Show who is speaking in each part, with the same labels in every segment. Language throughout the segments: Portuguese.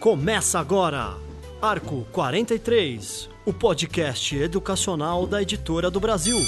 Speaker 1: Começa agora, Arco 43, o podcast educacional da Editora do Brasil.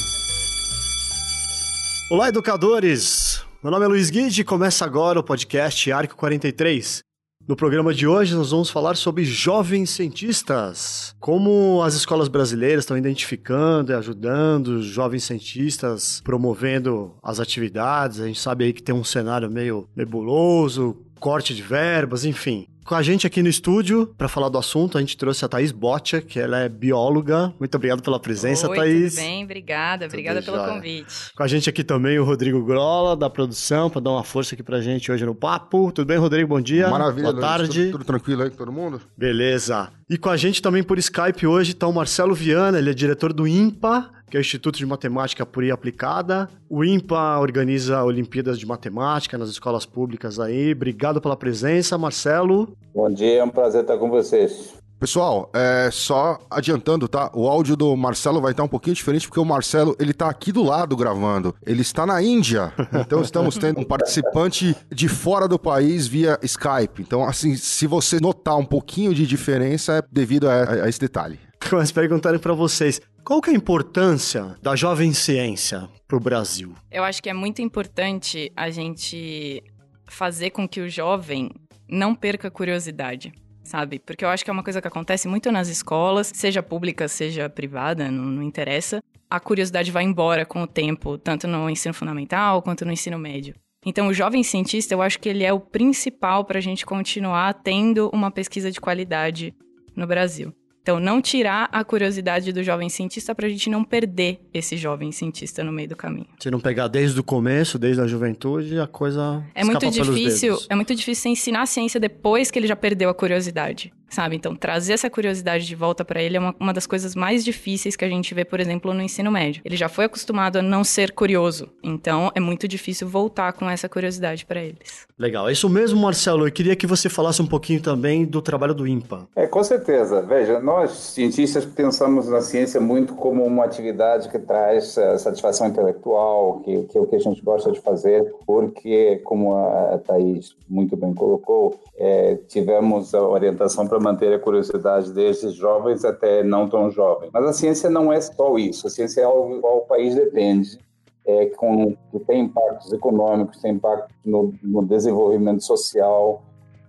Speaker 1: Olá, educadores! Meu nome é Luiz Guide e começa agora o podcast Arco 43. No programa de hoje, nós vamos falar sobre jovens cientistas. Como as escolas brasileiras estão identificando e ajudando os jovens cientistas, promovendo as atividades. A gente sabe aí que tem um cenário meio nebuloso, corte de verbas, enfim. Com a gente aqui no estúdio, para falar do assunto, a gente trouxe a Thaís Botia, que ela é bióloga. Muito obrigado pela presença,
Speaker 2: Oi,
Speaker 1: Thaís.
Speaker 2: Tudo bem, obrigada. Obrigada pelo jóia. convite.
Speaker 1: Com a gente aqui também o Rodrigo Grola, da produção, para dar uma força aqui pra gente hoje no papo. Tudo bem, Rodrigo? Bom dia.
Speaker 3: Maravilha,
Speaker 1: Boa tarde.
Speaker 3: Tudo, tudo tranquilo aí com todo mundo?
Speaker 1: Beleza. E com a gente também por Skype hoje está o Marcelo Viana, ele é diretor do IMPA, que é o Instituto de Matemática Pura e Aplicada. O IMPA organiza Olimpíadas de Matemática nas escolas públicas aí. Obrigado pela presença, Marcelo.
Speaker 4: Bom dia, é um prazer estar com vocês.
Speaker 3: Pessoal, é, só adiantando, tá? O áudio do Marcelo vai estar um pouquinho diferente porque o Marcelo, ele tá aqui do lado gravando. Ele está na Índia. Então estamos tendo um participante de fora do país via Skype. Então, assim, se você notar um pouquinho de diferença é devido a, a esse detalhe.
Speaker 1: Mas perguntarem para vocês, qual que é a importância da jovem ciência para o Brasil?
Speaker 2: Eu acho que é muito importante a gente fazer com que o jovem não perca curiosidade sabe? Porque eu acho que é uma coisa que acontece muito nas escolas, seja pública, seja privada, não, não interessa. A curiosidade vai embora com o tempo, tanto no ensino fundamental quanto no ensino médio. Então, o jovem cientista, eu acho que ele é o principal para a gente continuar tendo uma pesquisa de qualidade no Brasil. Então, não tirar a curiosidade do jovem cientista para a gente não perder esse jovem cientista no meio do caminho.
Speaker 1: Se não pegar desde o começo, desde a juventude, a coisa
Speaker 2: é muito difícil. É muito difícil ensinar a ciência depois que ele já perdeu a curiosidade sabe? Então, trazer essa curiosidade de volta para ele é uma, uma, das coisas mais difíceis que a gente vê, por exemplo, no ensino médio. Ele já foi acostumado a não ser curioso, então é muito difícil voltar com essa curiosidade para eles.
Speaker 1: Legal, é isso mesmo, Marcelo. Eu queria que você falasse um pouquinho também do trabalho do IMPA.
Speaker 4: É, com certeza. Veja, nós cientistas pensamos na ciência muito como uma atividade que traz uh, satisfação intelectual, que, que, é o que a gente gosta de fazer, porque, como a Thaís muito bem colocou, é, tivemos a orientação para manter a curiosidade desde jovens até não tão jovens. Mas a ciência não é só isso. A ciência é algo que o país depende, é, com, que tem impactos econômicos, tem impacto no, no desenvolvimento social,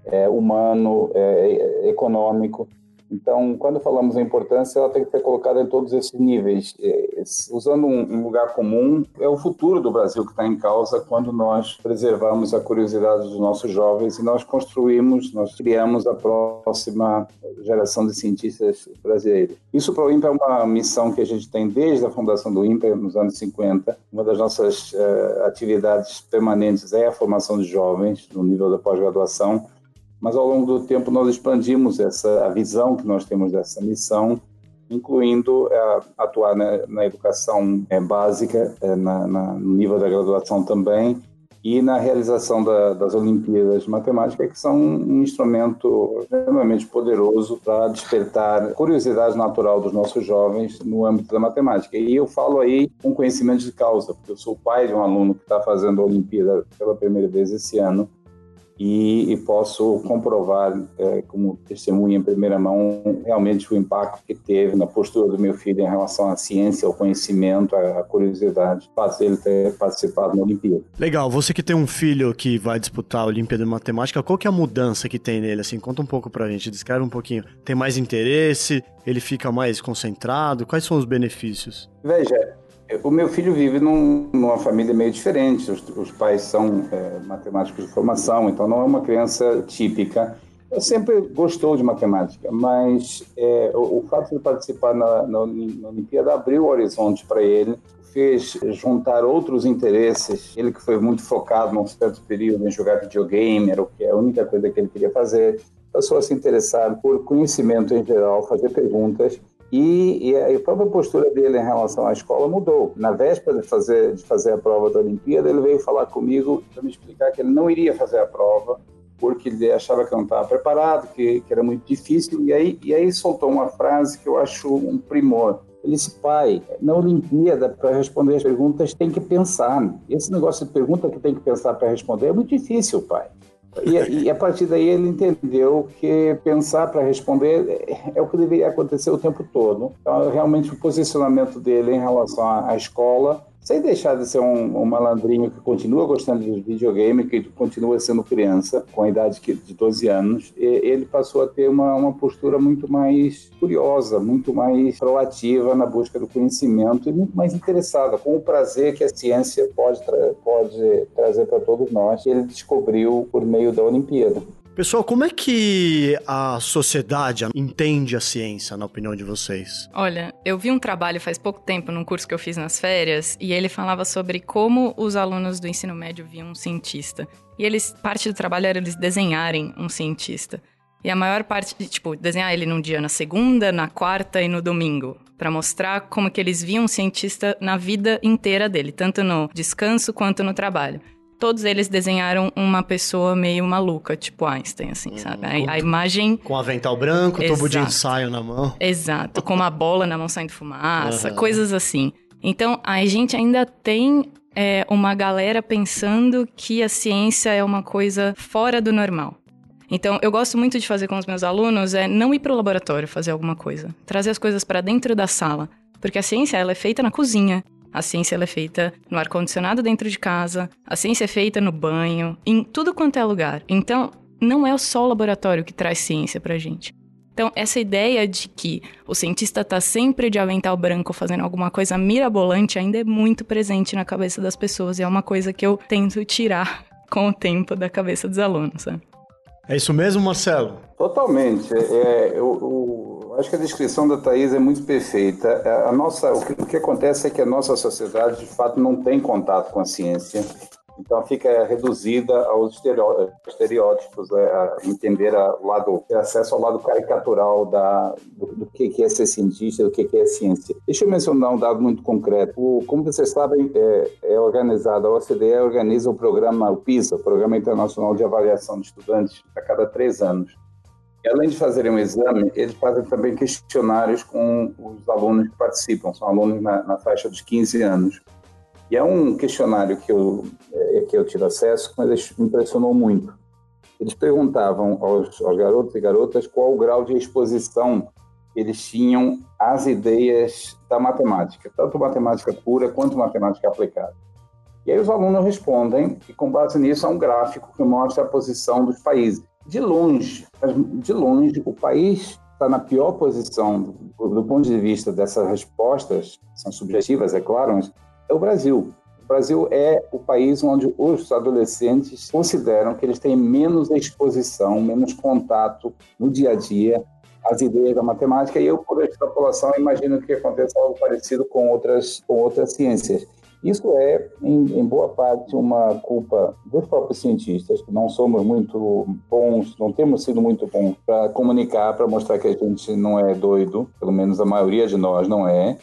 Speaker 4: é, humano, é, econômico. Então, quando falamos em importância, ela tem que ser colocada em todos esses níveis. É, usando um lugar comum, é o futuro do Brasil que está em causa quando nós preservamos a curiosidade dos nossos jovens e nós construímos, nós criamos a próxima geração de cientistas brasileiros. Isso para o INPE é uma missão que a gente tem desde a fundação do INPE, nos anos 50. Uma das nossas uh, atividades permanentes é a formação de jovens no nível da pós-graduação mas ao longo do tempo nós expandimos essa a visão que nós temos dessa missão, incluindo é, atuar na, na educação é, básica, é, na, na, no nível da graduação também, e na realização da, das Olimpíadas de Matemática, que são um instrumento extremamente poderoso para despertar curiosidade natural dos nossos jovens no âmbito da matemática. E eu falo aí com conhecimento de causa, porque eu sou pai de um aluno que está fazendo a Olimpíada pela primeira vez esse ano, e, e posso comprovar, é, como testemunha em primeira mão, realmente o impacto que teve na postura do meu filho em relação à ciência, ao conhecimento, à curiosidade, fato ele ter participado na Olimpíada.
Speaker 1: Legal, você que tem um filho que vai disputar a Olimpíada de Matemática, qual que é a mudança que tem nele? Assim, conta um pouco pra gente, descreve um pouquinho. Tem mais interesse? Ele fica mais concentrado? Quais são os benefícios?
Speaker 4: Veja, o meu filho vive num, numa família meio diferente. Os, os pais são é, matemáticos de formação, então não é uma criança típica. Eu sempre gostou de matemática, mas é, o, o, fato de participar na, na, na Olimpíada abriu o horizonte para ele, fez juntar outros interesses. Ele que foi muito focado num certo período em jogar videogame, era o que é a única coisa que ele queria fazer. Passou a se interessar por conhecimento em geral, fazer perguntas e, e, a própria postura dele em relação à escola mudou. Na véspera de fazer, de fazer a prova da Olimpíada, ele veio falar comigo para me explicar que ele não iria fazer a prova porque ele achava que não estava preparado, que, que era muito difícil. E aí, e aí soltou uma frase que eu acho um primor. Ele disse, pai, na Olimpíada, para responder as perguntas, tem que pensar. Esse negócio de pergunta que tem que pensar para responder é muito difícil, pai. E, e, a partir daí ele entendeu que pensar para responder é o que deveria acontecer o tempo todo. Então, realmente, o posicionamento dele em relação à escola sem deixar de ser um, um, malandrinho que continua gostando de videogame, que continua sendo criança, com a idade de 12 anos, ele passou a ter uma, uma postura muito mais curiosa, muito mais proativa na busca do conhecimento e muito mais interessada, com o prazer que a ciência pode, tra pode trazer para todos nós, que ele descobriu por meio da Olimpíada.
Speaker 1: Pessoal, como é que a sociedade entende a ciência, na opinião de vocês?
Speaker 2: Olha, eu vi um trabalho faz pouco tempo num curso que eu fiz nas férias e ele falava sobre como os alunos do ensino médio viam um cientista. E eles, parte do trabalho era eles desenharem um cientista. E a maior parte, tipo, desenhar ele num dia na segunda, na quarta e no domingo, para mostrar como que eles viam um cientista na vida inteira dele, tanto no descanso quanto no trabalho todos eles desenharam uma pessoa meio maluca, tipo Einstein, assim, hum, sabe? A, a, imagem.
Speaker 1: Com avental branco, Exato. tubo de ensaio na mão.
Speaker 2: Exato, com uma bola na mão saindo fumaça, uhum. coisas assim. Então, a gente ainda tem é, uma galera pensando que a ciência é uma coisa fora do normal. Então, eu gosto muito de fazer com os meus alunos é não ir para o laboratório fazer alguma coisa, trazer as coisas para dentro da sala, porque a ciência ela é feita na cozinha, a ciência é feita no ar-condicionado dentro de casa, a ciência é feita no banho, em tudo quanto é lugar. Então, não é só o laboratório que traz ciência pra gente. Então, essa ideia de que o cientista está sempre de avental branco fazendo alguma coisa mirabolante ainda é muito presente na cabeça das pessoas e é uma coisa que eu tento tirar com o tempo da cabeça dos alunos. Sabe?
Speaker 1: É isso mesmo, Marcelo?
Speaker 4: Totalmente. É, eu, eu, acho que a descrição da Thais é muito perfeita. É, a nossa, o que, o que acontece é que a nossa sociedade, de fato, não tem contato com a ciência. Então fica reduzida aos estereótipos, é, a entender a lado, ter acesso ao lado caricatural da, do, do que é ser cientista, do que é ciência. Deixa eu mencionar um dado muito concreto. O, como vocês sabem, é, é organizado, a OCDE organiza o programa, o PISA, o Programa Internacional de Avaliação de Estudantes, a cada três anos. Além de fazerem um exame, eles fazem também questionários com os alunos que participam, são alunos na, na faixa dos 15 anos. É um questionário que eu, é, que eu tive acesso, mas me impressionou muito. Eles perguntavam aos, aos garotos e garotas qual o grau de exposição eles tinham às ideias da matemática, tanto matemática pura quanto matemática aplicada. E aí os alunos respondem, e com base nisso há um gráfico que mostra a posição dos países. De longe, de longe, o país está na pior posição do, do, ponto de vista dessas respostas, são subjetivas, é claro, mas é o Brasil. O Brasil é o país onde os adolescentes consideram que eles têm menos exposição, menos contato no dia a dia às ideias da matemática, e eu, por extrapolação, imagino que aconteça algo parecido com outras, com outras ciências. Isso é, em, em, boa parte, uma culpa dos próprios cientistas, que não somos muito bons, não temos sido muito bons para comunicar, para mostrar que a gente não é doido, pelo menos a maioria de nós não é,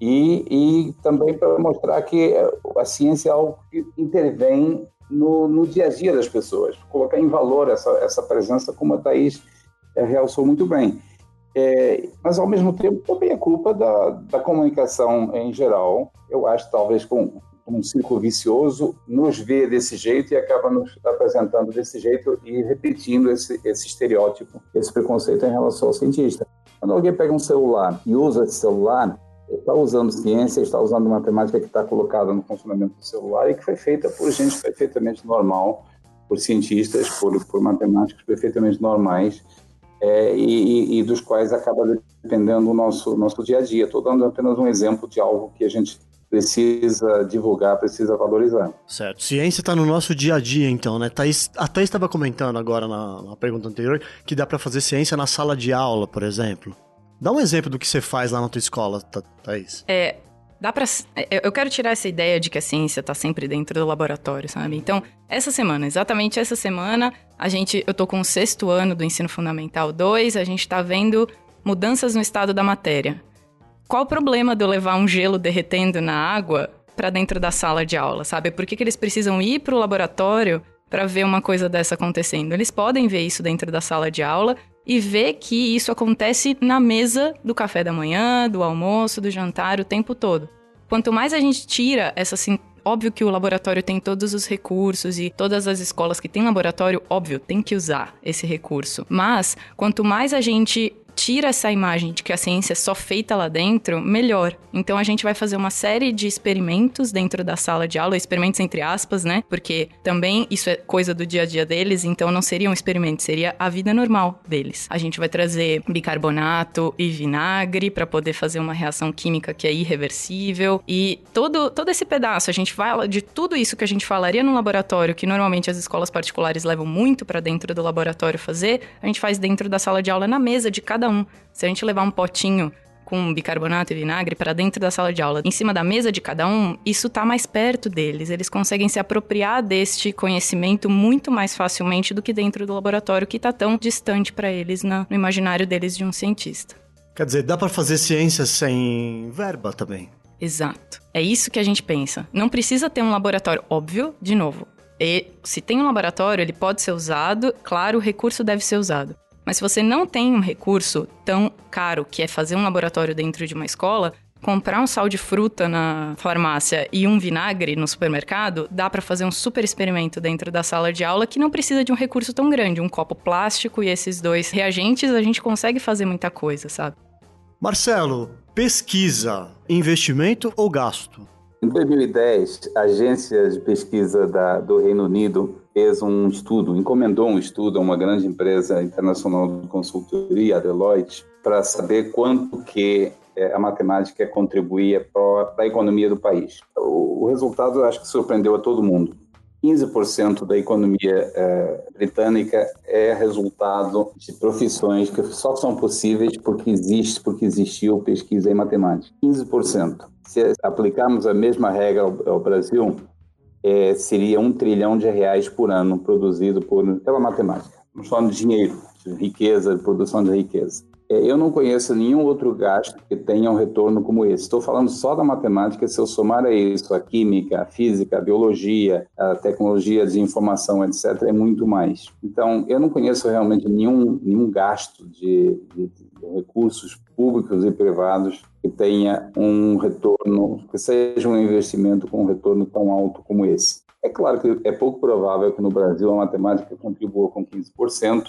Speaker 4: e, e também para mostrar que a ciência é algo que intervém no, no, dia a dia das pessoas, colocar em valor essa, essa presença, como a Thaís é, realçou muito bem. É, mas, ao mesmo tempo, também é culpa da, da comunicação em geral. Eu acho, talvez, com um ciclo vicioso, nos vê desse jeito e acaba nos apresentando desse jeito e repetindo esse, esse estereótipo, esse preconceito em relação ao cientista. Quando alguém pega um celular e usa esse celular, está usando ciência, está usando matemática que está colocada no funcionamento do celular e que foi feita por gente perfeitamente normal, por cientistas, por, por matemáticos perfeitamente normais, é, e, e, dos quais acaba dependendo o nosso, nosso dia a dia. Estou dando apenas um exemplo de algo que a gente precisa divulgar, precisa valorizar.
Speaker 1: Certo. Ciência está no nosso dia a dia, então, né? Thaís, a Thaís estava comentando agora na, na pergunta anterior que dá para fazer ciência na sala de aula, por exemplo. Dá um exemplo do que você faz lá na tua escola, Thaís.
Speaker 2: É, dá pra. É, eu quero tirar essa ideia de que a ciência tá sempre dentro do laboratório, sabe? Então, essa semana, exatamente essa semana, a gente. Eu tô com o sexto ano do ensino fundamental 2, a gente tá vendo mudanças no estado da matéria. Qual o problema de eu levar um gelo derretendo na água para dentro da sala de aula, sabe? Por que, que eles precisam ir pro laboratório para ver uma coisa dessa acontecendo? Eles podem ver isso dentro da sala de aula e ver que isso acontece na mesa do café da manhã, do almoço, do jantar, o tempo todo. Quanto mais a gente tira essa Óbvio que o laboratório tem todos os recursos e todas as escolas que têm laboratório, óbvio, tem que usar esse recurso. Mas quanto mais a gente tira essa imagem de que a ciência é só feita lá dentro, melhor. Então a gente vai fazer uma série de experimentos dentro da sala de aula, experimentos entre aspas, né? Porque também isso é coisa do dia a dia deles, então não seria um experimento, seria a vida normal deles. A gente vai trazer bicarbonato e vinagre para poder fazer uma reação química que é irreversível e todo todo esse pedaço, a gente fala de tudo isso que a gente falaria no laboratório, que normalmente as escolas particulares levam muito para dentro do laboratório fazer, a gente faz dentro da sala de aula na mesa de cada um. Se a gente levar um potinho com bicarbonato e vinagre para dentro da sala de aula, em cima da mesa de cada um, isso está mais perto deles. Eles conseguem se apropriar deste conhecimento muito mais facilmente do que dentro do laboratório, que está tão distante para eles no imaginário deles de um cientista.
Speaker 1: Quer dizer, dá para fazer ciência sem verba também.
Speaker 2: Exato. É isso que a gente pensa. Não precisa ter um laboratório, óbvio, de novo. E se tem um laboratório, ele pode ser usado, claro, o recurso deve ser usado. Mas se você não tem um recurso tão caro que é fazer um laboratório dentro de uma escola, comprar um sal de fruta na farmácia e um vinagre no supermercado, dá para fazer um super experimento dentro da sala de aula que não precisa de um recurso tão grande, um copo plástico e esses dois reagentes, a gente consegue fazer muita coisa, sabe?
Speaker 1: Marcelo, pesquisa, investimento ou gasto?
Speaker 4: Em 2010, a agência de pesquisa da, do Reino Unido fez um estudo, encomendou um estudo a uma grande empresa internacional de consultoria, a Deloitte, para saber quanto que é, a matemática contribuía para a economia do país. O, resultado, acho que surpreendeu a todo mundo. 15% da economia é, britânica é resultado de profissões que só são possíveis porque existe, porque existiu pesquisa em matemática. 15%. Se aplicarmos a mesma regra ao, ao Brasil, é, seria um trilhão de reais por ano produzido por, pela matemática. Não só de dinheiro, de riqueza, de produção de riqueza. É, eu não conheço nenhum outro gasto que tenha um retorno como esse. Estou falando só da matemática, se eu somar a isso a química, a física, a biologia, a tecnologia de informação, etc., é muito mais. Então, eu não conheço realmente nenhum, nenhum gasto de, de, de recursos públicos e privados que tenha um retorno, que seja um investimento com um retorno tão alto como esse. É claro que é pouco provável que no Brasil a matemática contribua com 15%,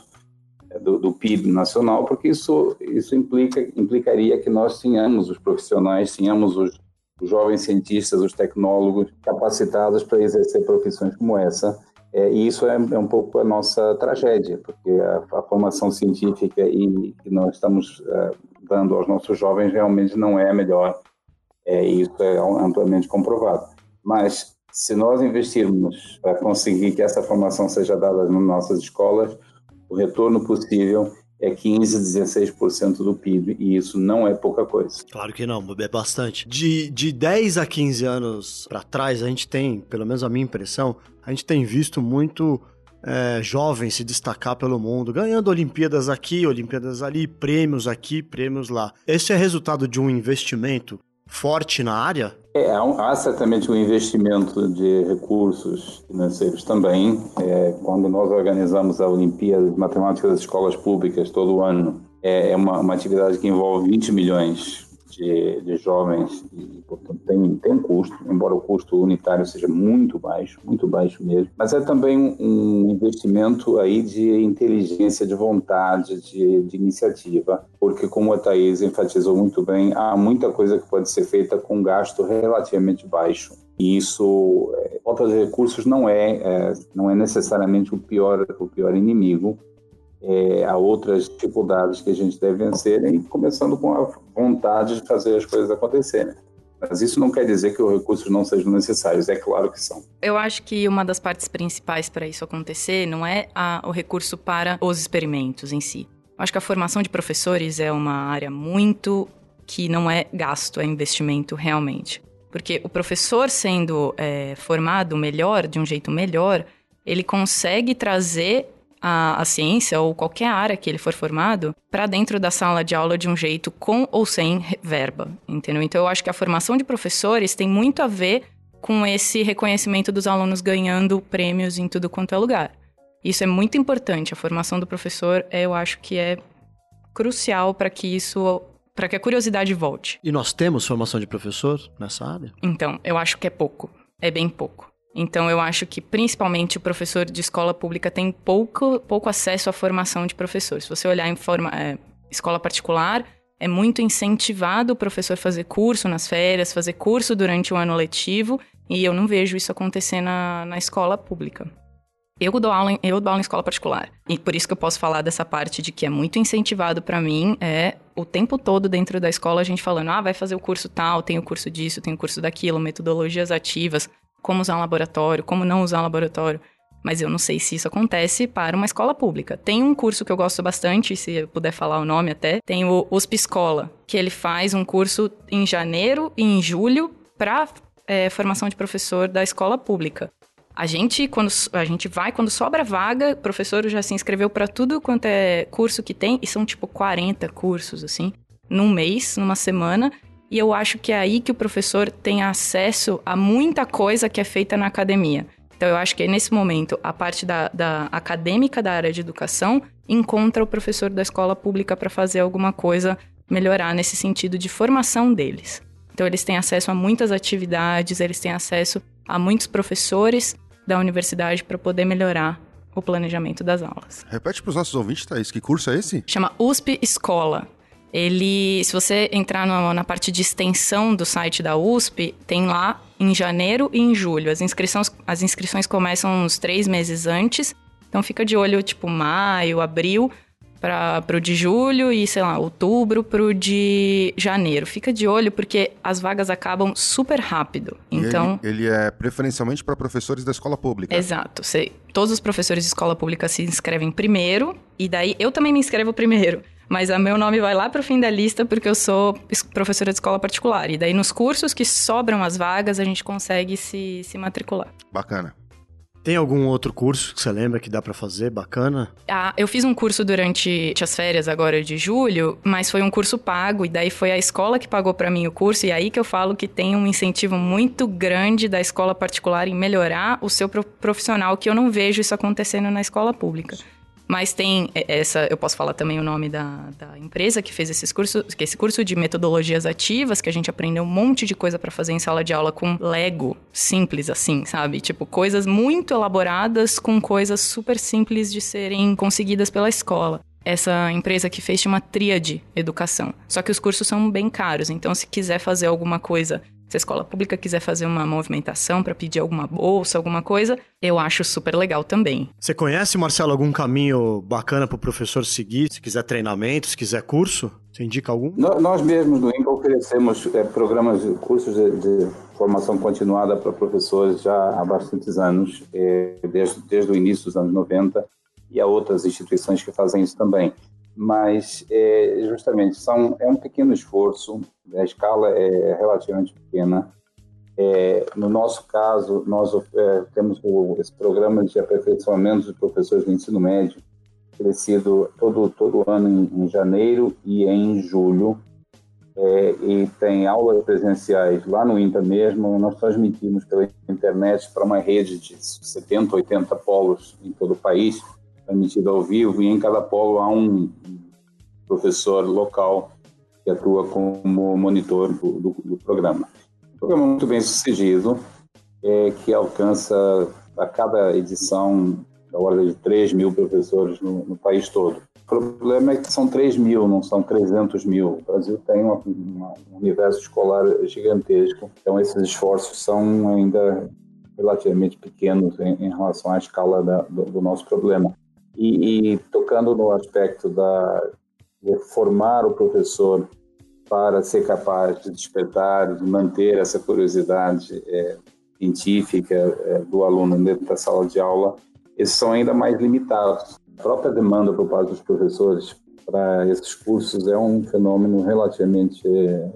Speaker 4: do, do, PIB nacional, porque isso, isso implica, implicaria que nós tenhamos os profissionais, tenhamos os, os jovens cientistas, os tecnólogos capacitados para exercer profissões como essa. É, e isso é, é, um pouco a nossa tragédia, porque a, a formação científica e que nós estamos é, dando aos nossos jovens realmente não é a melhor. É, isso é amplamente comprovado. Mas se nós investirmos para conseguir que essa formação seja dada nas nossas escolas, o retorno possível é 15, 16% do PIB, e isso não é pouca coisa.
Speaker 1: Claro que não, é bastante. De, de 10 a 15 anos para trás, a gente tem, pelo menos a minha impressão, a gente tem visto muito é, jovens se destacar pelo mundo, ganhando Olimpíadas aqui, Olimpíadas ali, prêmios aqui, prêmios lá. Esse é resultado de um investimento forte na área?
Speaker 4: É, há certamente um investimento de recursos financeiros também. É, quando nós organizamos a Olimpíada de Matemática das Escolas Públicas todo ano, é, é uma, uma atividade que envolve 20 milhões de, de jovens e, portanto, tem, tem um custo, embora o custo unitário seja muito baixo, muito baixo mesmo, mas é também um investimento aí de inteligência, de vontade, de, de iniciativa, porque como a Thais enfatizou muito bem, há muita coisa que pode ser feita com gasto relativamente baixo. E isso, é, falta de recursos não é, é, não é necessariamente o pior, o pior inimigo, é, há outras dificuldades que a gente deve vencer, e começando com a vontade de fazer as coisas acontecerem. Mas isso não quer dizer que os recursos não sejam necessários, é claro que são.
Speaker 2: Eu acho que uma das partes principais para isso acontecer não é a, o recurso para os experimentos em si. Eu acho que a formação de professores é uma área muito que não é gasto, é investimento realmente. Porque o professor sendo é, formado melhor, de um jeito melhor, ele consegue trazer a, a ciência ou qualquer área que ele for formado para dentro da sala de aula de um jeito com ou sem verba, entendeu? Então eu acho que a formação de professores tem muito a ver com esse reconhecimento dos alunos ganhando prêmios em tudo quanto é lugar. Isso é muito importante. A formação do professor, eu acho que é crucial para que isso para que a curiosidade volte.
Speaker 1: E nós temos formação de professor nessa área?
Speaker 2: Então, eu acho que é pouco. É bem pouco. Então, eu acho que principalmente o professor de escola pública tem pouco, pouco acesso à formação de professor. Se você olhar em forma, é, escola particular, é muito incentivado o professor fazer curso nas férias, fazer curso durante o ano letivo, e eu não vejo isso acontecer na, na escola pública. Eu dou, aula em, eu dou aula em escola particular. E por isso que eu posso falar dessa parte de que é muito incentivado para mim, é o tempo todo dentro da escola a gente falando, ah, vai fazer o curso tal, tem o curso disso, tem o curso daquilo, metodologias ativas, como usar um laboratório, como não usar um laboratório mas eu não sei se isso acontece para uma escola pública. Tem um curso que eu gosto bastante, se eu puder falar o nome até, tem o USP Escola, que ele faz um curso em janeiro e em julho para é, formação de professor da escola pública. A gente, quando a gente vai, quando sobra vaga, o professor já se inscreveu para tudo quanto é curso que tem, e são tipo 40 cursos, assim, num mês, numa semana. E eu acho que é aí que o professor tem acesso a muita coisa que é feita na academia. Então, eu acho que nesse momento, a parte da, da acadêmica da área de educação encontra o professor da escola pública para fazer alguma coisa melhorar nesse sentido de formação deles. Então, eles têm acesso a muitas atividades, eles têm acesso a muitos professores da universidade para poder melhorar o planejamento das aulas.
Speaker 3: Repete para os nossos ouvintes, Thaís, que curso é esse?
Speaker 2: Chama USP Escola. Ele, se você entrar no, na parte de extensão do site da USP, tem lá em janeiro e em julho. As inscrições, as inscrições começam uns três meses antes, então fica de olho, tipo, maio, abril, para o de julho e, sei lá, outubro para o de janeiro. Fica de olho porque as vagas acabam super rápido. Então.
Speaker 3: Ele, ele, é preferencialmente para professores da escola pública.
Speaker 2: Exato. Sei. Todos os professores de escola pública se inscrevem primeiro, e daí eu também me inscrevo primeiro mas o meu nome vai lá para o fim da lista porque eu sou professora de escola particular. E daí nos cursos que sobram as vagas, a gente consegue se, se matricular.
Speaker 3: Bacana.
Speaker 1: Tem algum outro curso que você lembra que dá para fazer bacana?
Speaker 2: Ah, eu fiz um curso durante as férias agora de julho, mas foi um curso pago e daí foi a escola que pagou para mim o curso e aí que eu falo que tem um incentivo muito grande da escola particular em melhorar o seu profissional que eu não vejo isso acontecendo na escola pública. Mas tem essa, eu posso falar também o nome da, da empresa que fez esses cursos, que esse curso de metodologias ativas, que a gente aprendeu um monte de coisa para fazer em sala de aula com Lego, simples assim, sabe? Tipo, coisas muito elaboradas com coisas super simples de serem conseguidas pela escola essa empresa que fez chama Tríade Educação. Só que os cursos são bem caros, então se quiser fazer alguma coisa se a escola pública quiser fazer uma movimentação para pedir alguma bolsa, alguma coisa, eu acho super legal também.
Speaker 1: Você conhece, Marcelo, algum caminho bacana para o professor seguir? Se quiser treinamento, se quiser curso? Você indica algum?
Speaker 4: Nós mesmos do INCA oferecemos é, programas, cursos de, de, formação continuada para professores já há bastantes anos, é, desde, desde o início dos anos 90, e há outras instituições que fazem isso também mas é, justamente são, é um pequeno esforço, a escala é relativamente pequena. É, no nosso caso, nós é, temos o, esse programa de aperfeiçoamento de professores do ensino médio, crescido todo, todo ano em, em janeiro e em julho, é, e tem aulas presenciais lá no INTA mesmo. Nós transmitimos pela internet para uma rede de 70, 80 polos em todo o país transmitido ao vivo, e em cada polo há um professor local que atua como monitor do, do, do programa. Um programa muito bem sucedido, é, que alcança a cada edição da ordem de 3 mil professores no, no, país todo. O problema é que são 3 mil, não são 300 mil. O Brasil tem uma, uma, um universo escolar gigantesco, então esses esforços são ainda relativamente pequenos em, em relação à escala da, do, do, nosso problema. E, e tocando no aspecto da formar o professor para ser capaz de despertar, de manter essa curiosidade é, científica é, do aluno dentro da sala de aula, esses são ainda mais limitados. A própria demanda por parte dos professores para esses cursos é um fenômeno relativamente é,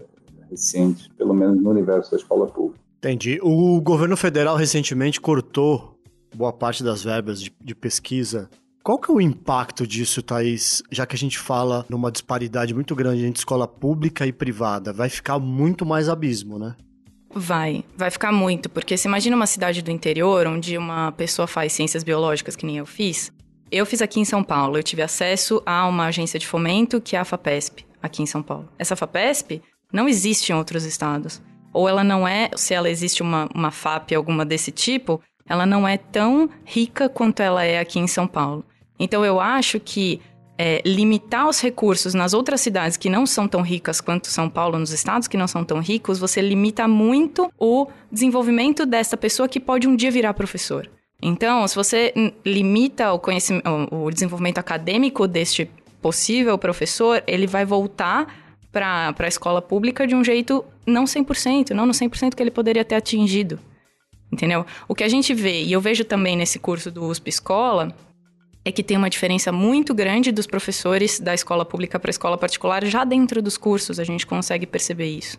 Speaker 4: recente, pelo menos no universo da escola pública.
Speaker 1: Entendi. O governo federal recentemente cortou boa parte das verbas de, de pesquisa qual que é o impacto disso, Thaís? Já que a gente fala numa disparidade muito grande entre escola pública e privada, vai ficar muito mais abismo, né?
Speaker 2: Vai, vai ficar muito, porque se imagina uma cidade do interior onde uma pessoa faz ciências biológicas que nem eu fiz, Eu fiz aqui em São Paulo, eu tive acesso a uma agência de fomento que é a FAPESP, aqui em São Paulo. Essa FAPESP não existe em outros estados. Ou ela não é, se ela existe uma, uma FAP alguma desse tipo, ela não é tão rica quanto ela é aqui em São Paulo. Então eu acho que é, limitar os recursos nas outras cidades que não são tão ricas quanto São Paulo, nos estados que não são tão ricos, você limita muito o desenvolvimento dessa pessoa que pode um dia virar professor. Então, se você limita o, o desenvolvimento acadêmico deste possível professor, ele vai voltar para a escola pública de um jeito não 100%, não no 100% que ele poderia ter atingido. Entendeu? O que a gente vê, e eu vejo também nesse curso do USP Escola, é que tem uma diferença muito grande dos professores da escola pública para a escola particular. Já dentro dos cursos a gente consegue perceber isso.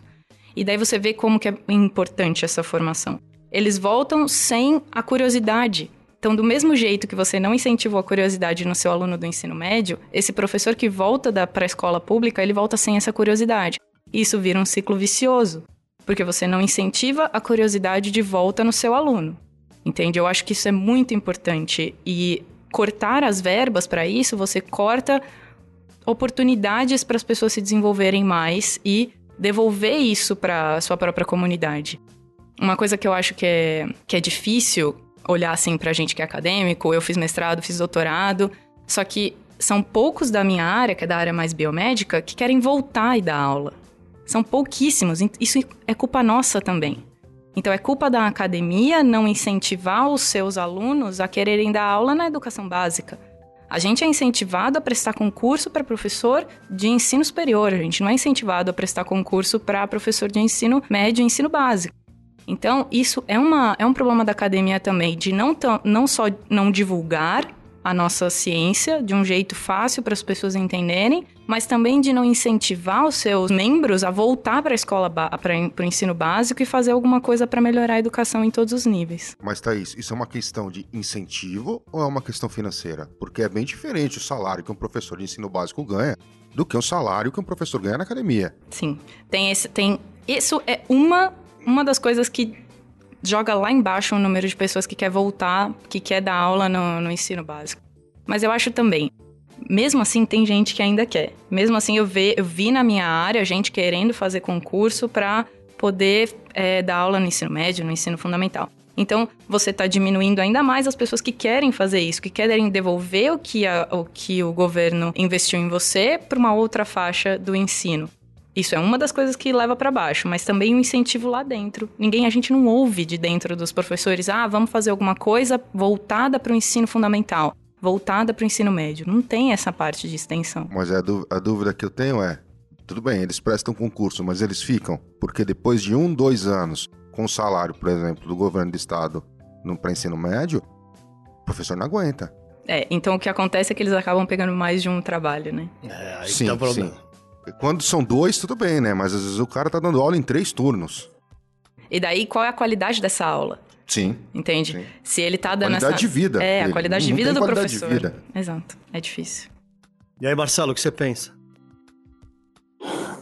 Speaker 2: E daí você vê como que é importante essa formação eles voltam sem a curiosidade. Então, do mesmo jeito que você não incentivou a curiosidade no seu aluno do ensino médio, esse professor que volta para a escola pública, ele volta sem essa curiosidade. Isso vira um ciclo vicioso, porque você não incentiva a curiosidade de volta no seu aluno. Entende? Eu acho que isso é muito importante. E cortar as verbas para isso, você corta oportunidades para as pessoas se desenvolverem mais e devolver isso para a sua própria comunidade. Uma coisa que eu acho que é, que é difícil olhar assim pra gente que é acadêmico, eu fiz mestrado, fiz doutorado, só que são poucos da minha área, que é da área mais biomédica, que querem voltar e dar aula. São pouquíssimos. Isso é culpa nossa também. Então é culpa da academia não incentivar os seus alunos a quererem dar aula na educação básica. A gente é incentivado a prestar concurso para professor de ensino superior, a gente não é incentivado a prestar concurso para professor de ensino médio e ensino básico. Então, isso é, uma, é um problema da academia também, de não, não só não divulgar a nossa ciência de um jeito fácil para as pessoas entenderem, mas também de não incentivar os seus membros a voltar para a escola, para o ensino básico e fazer alguma coisa para melhorar a educação em todos os níveis.
Speaker 3: Mas, Thaís, isso é uma questão de incentivo ou é uma questão financeira? Porque é bem diferente o salário que um professor de ensino básico ganha do que o salário que um professor ganha na academia.
Speaker 2: Sim, tem esse, tem isso é uma uma das coisas que joga lá embaixo o número de pessoas que quer voltar, que quer dar aula no, no ensino básico. Mas eu acho também, mesmo assim, tem gente que ainda quer. Mesmo assim, eu, ve, eu vi na minha área gente querendo fazer concurso para poder é, dar aula no ensino médio, no ensino fundamental. Então, você está diminuindo ainda mais as pessoas que querem fazer isso, que querem devolver o que, a, o, que o governo investiu em você para uma outra faixa do ensino. Isso é uma das coisas que leva para baixo, mas também o um incentivo lá dentro. Ninguém, a gente não ouve de dentro dos professores, ah, vamos fazer alguma coisa voltada para o ensino fundamental, voltada para o ensino médio. Não tem essa parte de extensão.
Speaker 3: Mas a, a dúvida que eu tenho é, tudo bem, eles prestam concurso, mas eles ficam, porque depois de um, dois anos, com salário, por exemplo, do governo do estado para ensino médio, o professor não aguenta.
Speaker 2: É, então o que acontece é que eles acabam pegando mais de um trabalho, né?
Speaker 3: É, aí sim, tá o problema. Sim. Quando são dois, tudo bem, né? Mas às vezes o cara tá dando aula em três turnos.
Speaker 2: E daí, qual é a qualidade dessa aula?
Speaker 3: Sim.
Speaker 2: Entende?
Speaker 3: Sim.
Speaker 2: Se ele tá dando
Speaker 3: qualidade
Speaker 2: essa...
Speaker 3: de vida.
Speaker 2: É, a qualidade de vida do
Speaker 3: qualidade
Speaker 2: professor.
Speaker 3: De vida.
Speaker 2: Exato. É difícil.
Speaker 1: E aí, Marcelo, o que você pensa?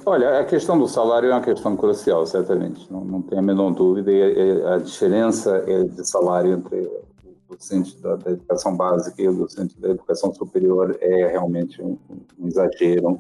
Speaker 4: Olha, a questão do salário é uma questão crucial, certamente. Não, não tem a menor dúvida. E a, a diferença de salário entre o docente da, da, educação básica e o docente da educação superior é realmente um, um exagero.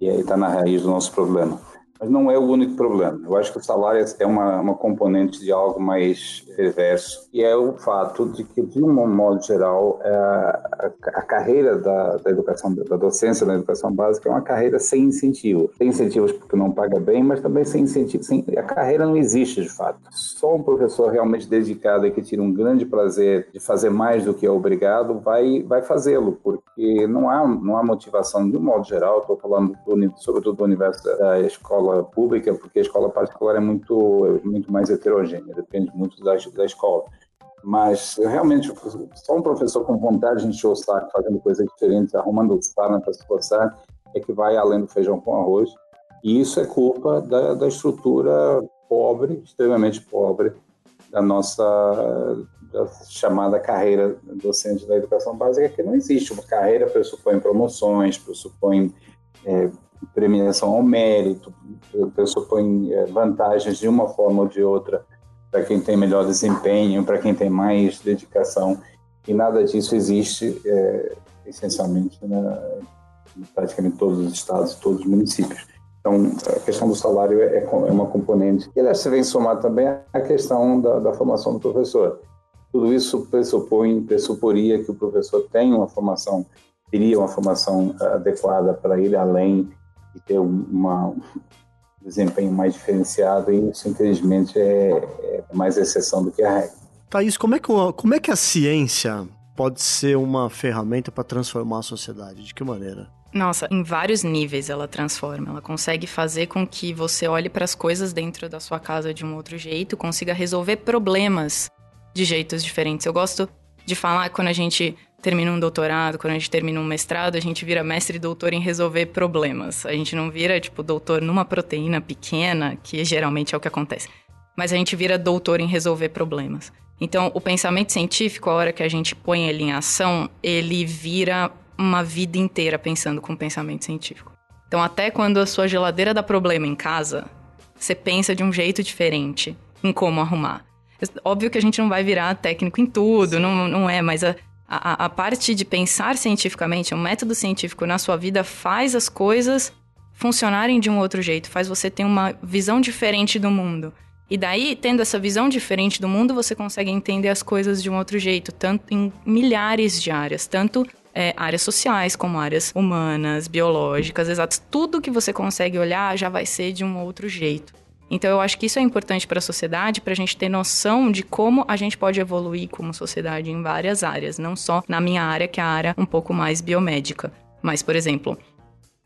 Speaker 4: E aí está na raiz do nosso problema. Mas não é o único problema. Eu acho que o salário é uma, uma componente de algo mais reverso, e é o fato de que, de um modo geral, é, a, a carreira da, da, educação, da docência na educação básica é uma carreira sem incentivo. Sem incentivos porque não paga bem, mas também sem incentivo. Sem, a carreira não existe, de fato. Só um professor realmente dedicado e que tira um grande prazer de fazer mais do que é obrigado vai, vai fazê-lo, porque não há, não há motivação, de um modo geral, estou falando do, sobretudo do universo da escola pública, porque a escola particular é muito, muito mais heterogênea, depende muito da, da escola. Mas realmente, só um professor com vontade de encher o saco, fazendo coisas diferentes, arrumando sarna para se coçar, é que vai além do feijão com arroz. E isso é culpa da, da estrutura pobre, extremamente pobre, da nossa da chamada carreira docente da educação básica, que não existe. Uma carreira pressupõe promoções, pressupõe é, premiação ao mérito, pressupõe é, vantagens de uma forma ou de outra para quem tem melhor desempenho, para quem tem mais dedicação. E nada disso existe, é, essencialmente, na, em praticamente todos os estados todos os municípios. Então, a questão do salário é, é uma componente. E, se vem somar também a questão da, da formação do professor. Tudo isso pressupõe, pressuporia que o professor tenha uma formação, teria uma formação adequada para ir além e ter uma, um desempenho mais diferenciado, e isso, infelizmente, é, é mais exceção do que a regra.
Speaker 1: Thaís, como é que, como é que a ciência pode ser uma ferramenta para transformar a sociedade? De que maneira?
Speaker 2: Nossa, em vários níveis ela transforma. Ela consegue fazer com que você olhe para as coisas dentro da sua casa de um outro jeito, consiga resolver problemas de jeitos diferentes. Eu gosto de falar que quando a gente termina um doutorado, quando a gente termina um mestrado, a gente vira mestre e doutor em resolver problemas. A gente não vira, tipo, doutor numa proteína pequena, que geralmente é o que acontece. Mas a gente vira doutor em resolver problemas. Então, o pensamento científico, a hora que a gente põe ele em ação, ele vira uma vida inteira pensando com pensamento científico. Então, até quando a sua geladeira dá problema em casa, você pensa de um jeito diferente em como arrumar. Óbvio que a gente não vai virar técnico em tudo, não, não é, mas a, a, a parte de pensar cientificamente, um método científico na sua vida faz as coisas funcionarem de um outro jeito, faz você ter uma visão diferente do mundo. E daí, tendo essa visão diferente do mundo, você consegue entender as coisas de um outro jeito, tanto em milhares de áreas, tanto é, áreas sociais como áreas humanas, biológicas, exatas. Tudo que você consegue olhar já vai ser de um outro jeito. Então eu acho que isso é importante para a sociedade, para a gente ter noção de como a gente pode evoluir como sociedade em várias áreas, não só na minha área, que é a área um pouco mais biomédica. Mas, por exemplo,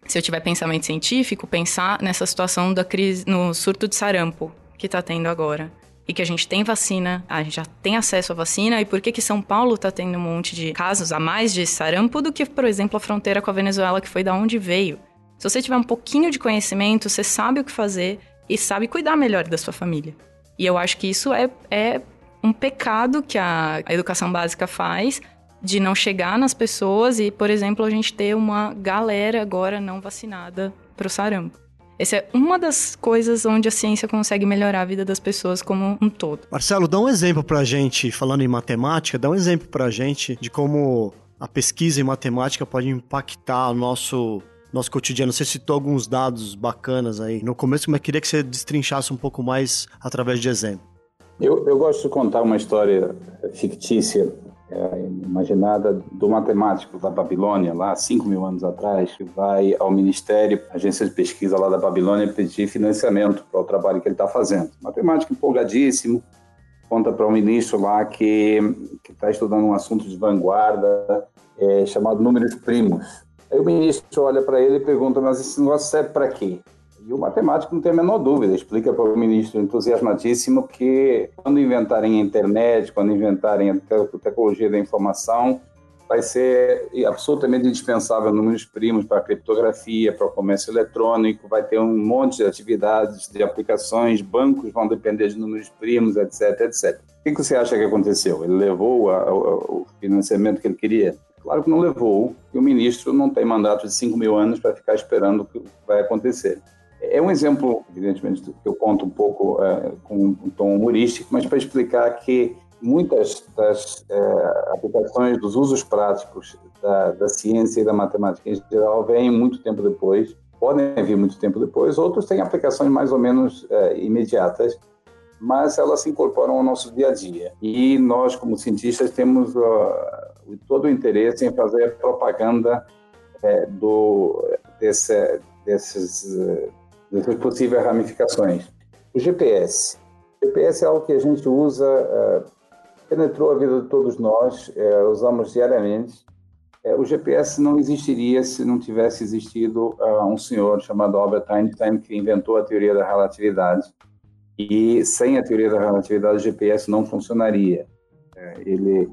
Speaker 2: se eu tiver pensamento científico, pensar nessa situação da crise, no surto de sarampo que está tendo agora. E que a gente tem vacina, a gente já tem acesso à vacina, e por que que São Paulo está tendo um monte de casos a mais de sarampo do que, por exemplo, a fronteira com a Venezuela, que foi da onde veio? Se você tiver um pouquinho de conhecimento, você sabe o que fazer e sabe cuidar melhor da sua família. E eu acho que isso é, é um pecado que a, a educação básica faz de não chegar nas pessoas e, por exemplo, a gente ter uma galera agora não vacinada para o sarampo. Essa é uma das coisas onde a ciência consegue melhorar a vida das pessoas como um todo.
Speaker 1: Marcelo, dá um exemplo pra gente, falando em matemática, dá um exemplo pra gente de como a pesquisa em matemática pode impactar o nosso nosso cotidiano. Você citou alguns dados bacanas aí no começo, mas queria que você destrinchasse um pouco mais através de exemplo.
Speaker 4: Eu, eu gosto de contar uma história fictícia, é, imaginada, do matemático da Babilônia, lá 5 mil anos atrás, que vai ao ministério, agência de pesquisa lá da Babilônia, pedir financiamento para o trabalho que ele está fazendo. Matemático empolgadíssimo, conta para um ministro lá que está estudando um assunto de vanguarda é, chamado números primos. Aí o ministro olha para ele e pergunta: Mas esse negócio serve para quê? E o matemático não tem a menor dúvida, explica para o ministro entusiasmadíssimo que quando inventarem a internet, quando inventarem a tecnologia da informação, vai ser absolutamente indispensável números primos para a criptografia, para o comércio eletrônico, vai ter um monte de atividades, de aplicações, bancos vão depender de números primos, etc, etc. O que você acha que aconteceu? Ele levou o financiamento que ele queria? Claro que não levou, e o ministro não tem mandato de 5 mil anos para ficar esperando o que vai acontecer. É um exemplo, evidentemente, que eu conto um pouco é, com um tom humorístico, mas para explicar que muitas das é, aplicações dos usos práticos da, da, ciência e da matemática em geral vêm muito tempo depois, podem vir muito tempo depois, outros têm aplicações mais ou menos é, imediatas, mas elas se incorporam ao nosso dia a dia. E nós, como cientistas, temos uh, todo o interesse em fazer propaganda é, do, desse, desses, uh, dessas possíveis ramificações. O GPS. O GPS é algo que a gente usa, uh, penetrou a vida de todos nós, uh, usamos diariamente. O GPS não existiria se não tivesse existido um senhor chamado Albert Einstein que inventou a teoria da relatividade e sem a teoria da relatividade o GPS não funcionaria. É, ele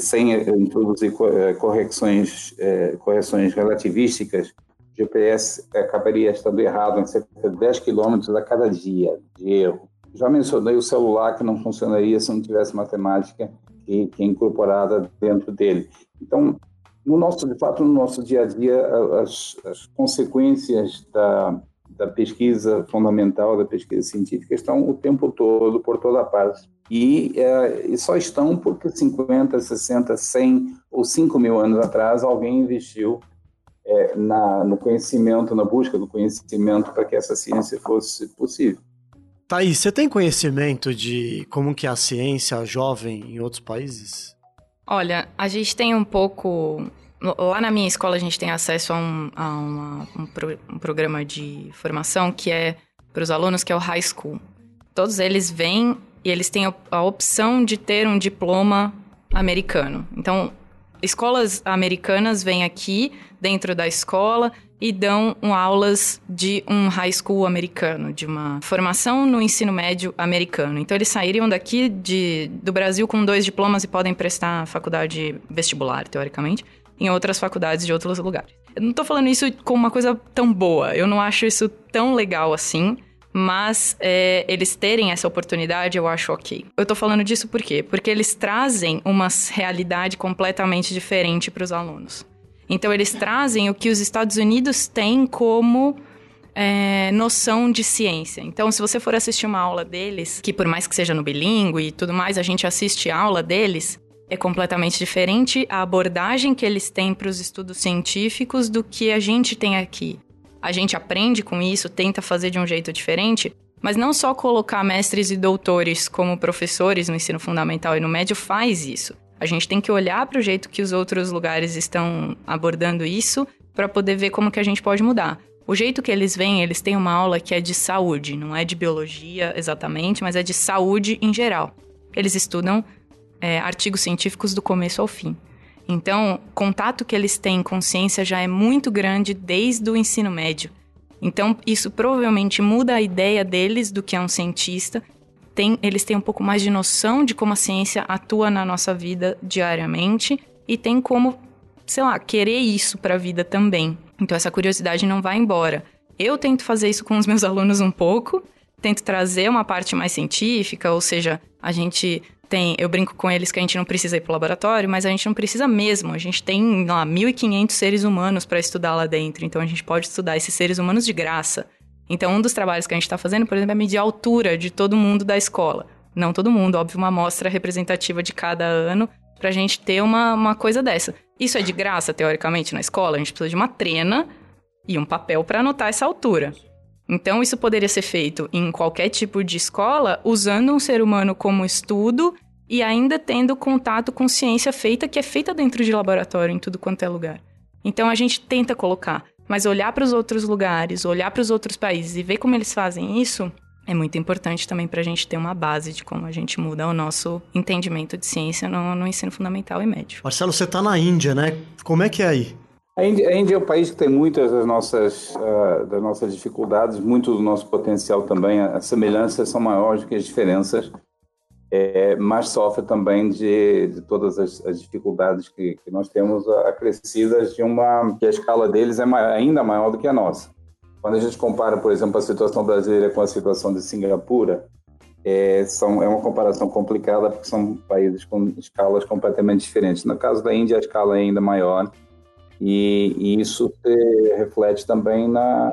Speaker 4: sem introduzir é, correções, é, correções relativísticas, o GPS acabaria estando errado em cerca de 10 quilômetros a cada dia de erro. Já mencionei o celular que não funcionaria se não tivesse matemática que, que é incorporada dentro dele. Então, no nosso, de fato, no nosso dia a dia, as, as consequências da, da pesquisa fundamental, da pesquisa científica, estão o tempo todo, por toda parte. E, é, e só estão porque 50, 60, 100 ou 5 mil anos atrás alguém investiu é, na, no conhecimento, na busca do conhecimento para que essa ciência fosse possível.
Speaker 1: Thaís, você tem conhecimento de como que é a ciência jovem em outros países?
Speaker 2: Olha, a gente tem um pouco Lá na minha escola a gente tem acesso a um, a uma, um, pro, um programa de formação que é para os alunos, que é o High School. Todos eles vêm e eles têm a, opção de ter um diploma americano. Então, escolas americanas vêm aqui dentro da escola e dão um, aulas de um high school americano, de uma formação no ensino médio americano. Então eles sairiam daqui de, do Brasil com dois diplomas e podem prestar faculdade vestibular, teoricamente em outras faculdades de outros lugares. Eu não tô falando isso como uma coisa tão boa, eu não acho isso tão legal assim, mas é, eles terem essa oportunidade eu acho ok. Eu tô falando disso por quê? Porque eles trazem uma realidade completamente diferente para os alunos. Então, eles trazem o que os Estados Unidos têm como é, noção de ciência. Então, se você for assistir uma aula deles, que por mais que seja no bilíngue e tudo mais, a gente assiste a aula deles, é completamente diferente a abordagem que eles têm para os estudos científicos do que a gente tem aqui. A gente aprende com isso, tenta fazer de um jeito diferente, mas não só colocar mestres e doutores como professores no ensino fundamental e no médio faz isso. A gente tem que olhar para o jeito que os outros lugares estão abordando isso para poder ver como que a gente pode mudar. O jeito que eles vêm, eles têm uma aula que é de saúde, não é de biologia exatamente, mas é de saúde em geral. Eles estudam é, artigos científicos do começo ao fim. Então, o contato que eles têm com ciência já é muito grande desde o ensino médio. Então, isso provavelmente muda a ideia deles do que é um cientista. Tem, eles têm um pouco mais de noção de como a ciência atua na nossa vida diariamente e tem como, sei lá, querer isso para a vida também. Então, essa curiosidade não vai embora. Eu tento fazer isso com os meus alunos um pouco, tento trazer uma parte mais científica, ou seja, a gente tem, eu brinco com eles que a gente não precisa ir para o laboratório, mas a gente não precisa mesmo. A gente tem lá 1.500 seres humanos para estudar lá dentro, então a gente pode estudar esses seres humanos de graça. Então, um dos trabalhos que a gente está fazendo, por exemplo, é medir a altura de todo mundo da escola. Não todo mundo, óbvio, uma amostra representativa de cada ano, para a gente ter uma, uma coisa dessa. Isso é de graça, teoricamente, na escola? A gente precisa de uma trena e um papel para anotar essa altura. Então, isso poderia ser feito em qualquer tipo de escola, usando um ser humano como estudo e ainda tendo contato com ciência feita, que é feita dentro de laboratório, em tudo quanto é lugar. Então, a gente tenta colocar, mas olhar para os outros lugares, olhar para os outros países e ver como eles fazem isso é muito importante também para a gente ter uma base de como a gente muda o nosso entendimento de ciência no, no ensino fundamental e médio.
Speaker 1: Marcelo, você está na Índia, né? Como é que é aí?
Speaker 4: A Índia, a Índia, é um país que tem muitas das nossas, uh, das nossas dificuldades, muito do nosso potencial também. As semelhanças são maiores do que as diferenças, é, mas sofre também de, de todas as, as dificuldades que, que, nós temos acrescidas de uma que a escala deles é maior, ainda maior do que a nossa. Quando a gente compara, por exemplo, a situação brasileira com a situação de Singapura, é, são, é uma comparação complicada porque são países com escalas completamente diferentes. No caso da Índia, a escala é ainda maior e, e isso reflete também na,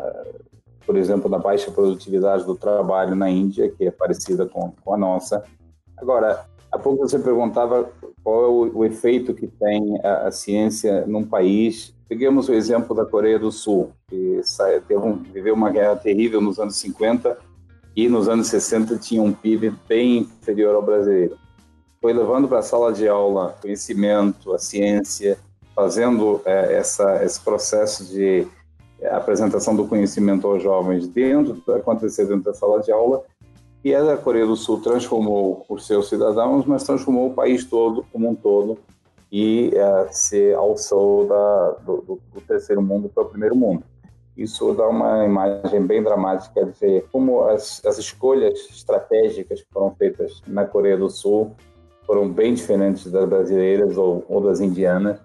Speaker 4: por exemplo, na baixa produtividade do trabalho na Índia, que é parecida com, com a nossa. Agora, há pouco você perguntava qual é o, o efeito que tem a, a, ciência num país. Peguemos o exemplo da Coreia do Sul, que um, viveu uma guerra terrível nos anos 50 e nos anos 60 tinha um PIB bem inferior ao brasileiro. Foi levando para a sala de aula conhecimento, a ciência, fazendo é, essa, esse processo de é, apresentação do conhecimento aos jovens dentro, acontecer dentro da sala de aula, e a Coreia do Sul transformou os seus cidadãos, mas transformou o país todo, como um todo, e é, se alçou da, do, do, terceiro mundo para o primeiro mundo. Isso dá uma imagem bem dramática de como as, as escolhas estratégicas que foram feitas na Coreia do Sul foram bem diferentes das brasileiras ou, ou das indianas,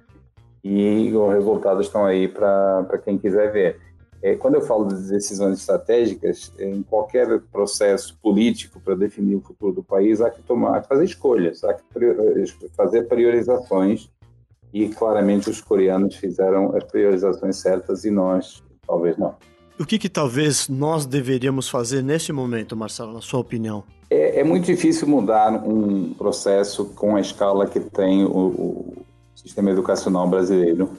Speaker 4: e os resultados estão aí para quem quiser ver. É, quando eu falo de decisões estratégicas, em qualquer processo político para definir o futuro do país, há que tomar, há que fazer escolhas, há que fazer priorizações e claramente os coreanos fizeram as priorizações certas e nós talvez não.
Speaker 1: O que, que talvez nós deveríamos fazer nesse momento, Marcelo, na sua opinião?
Speaker 4: É, é muito difícil mudar um processo com a escala que tem o, o sistema educacional brasileiro.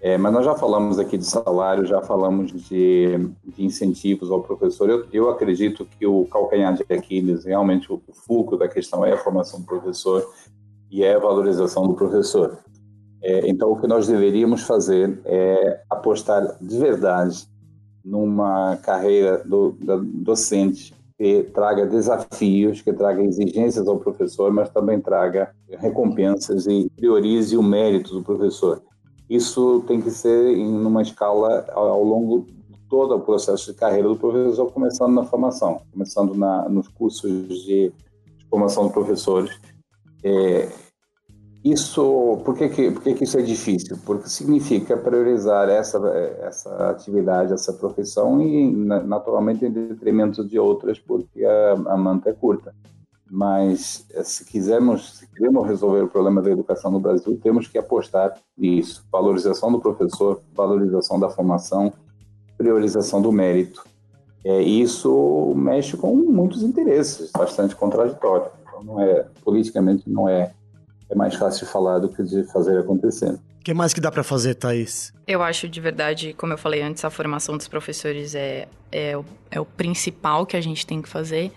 Speaker 4: É, mas nós já falamos aqui de salário, já falamos de, de incentivos ao professor. Eu, eu, acredito que o calcanhar de Aquiles, realmente o, o fulcro da questão é a formação do professor e é a valorização do professor. É, então, o que nós deveríamos fazer é apostar de verdade numa carreira do, do, docente que traga desafios, que traga exigências ao professor, mas também traga recompensas e priorize o mérito do professor. Isso tem que ser em uma escala ao longo de todo o processo de carreira do professor, começando na formação, começando na, nos cursos de, formação de professores. É, isso, por que, que, por que, que isso é difícil? Porque significa priorizar essa, essa atividade, essa profissão e, naturalmente, em detrimento de outras, porque a, a manta é curta. Mas eh, se quisermos, se queremos resolver o problema da educação no Brasil, temos que apostar nisso: valorização do professor, valorização da formação, priorização do mérito. É, isso mexe com muitos interesses, bastante contraditório. Então, não é politicamente não é é mais fácil de falar do que de fazer acontecer.
Speaker 1: O que mais que dá para fazer, Thaís?
Speaker 2: Eu acho de verdade, como eu falei antes, a formação dos professores é, é, o, é o principal que a gente tem que fazer.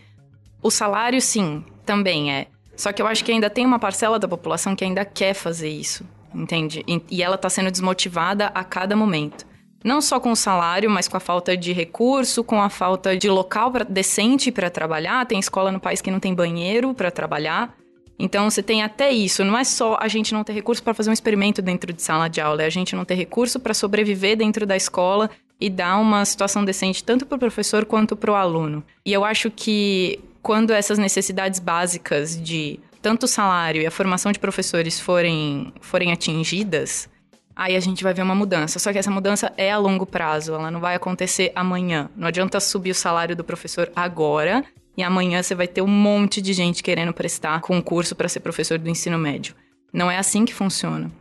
Speaker 2: O salário, sim, também é. Só que eu acho que ainda tem uma parcela da população que ainda quer fazer isso, entende? E, e ela está sendo desmotivada a cada momento. Não só com o salário, mas com a falta de recurso, com a falta de local pra, decente para trabalhar. Tem escola no país que não tem banheiro para trabalhar. Então você tem até isso, não é só a gente não ter recurso para fazer um experimento dentro de sala de aula, é a gente não ter recurso para sobreviver dentro da escola e dar uma situação decente tanto para o professor quanto para o aluno. E eu acho que quando essas necessidades básicas de tanto o salário e a formação de professores forem, forem atingidas, aí a gente vai ver uma mudança. Só que essa mudança é a longo prazo, ela não vai acontecer amanhã. Não adianta subir o salário do professor agora e amanhã você vai ter um monte de gente querendo prestar concurso para ser professor do ensino médio. Não é assim que funciona.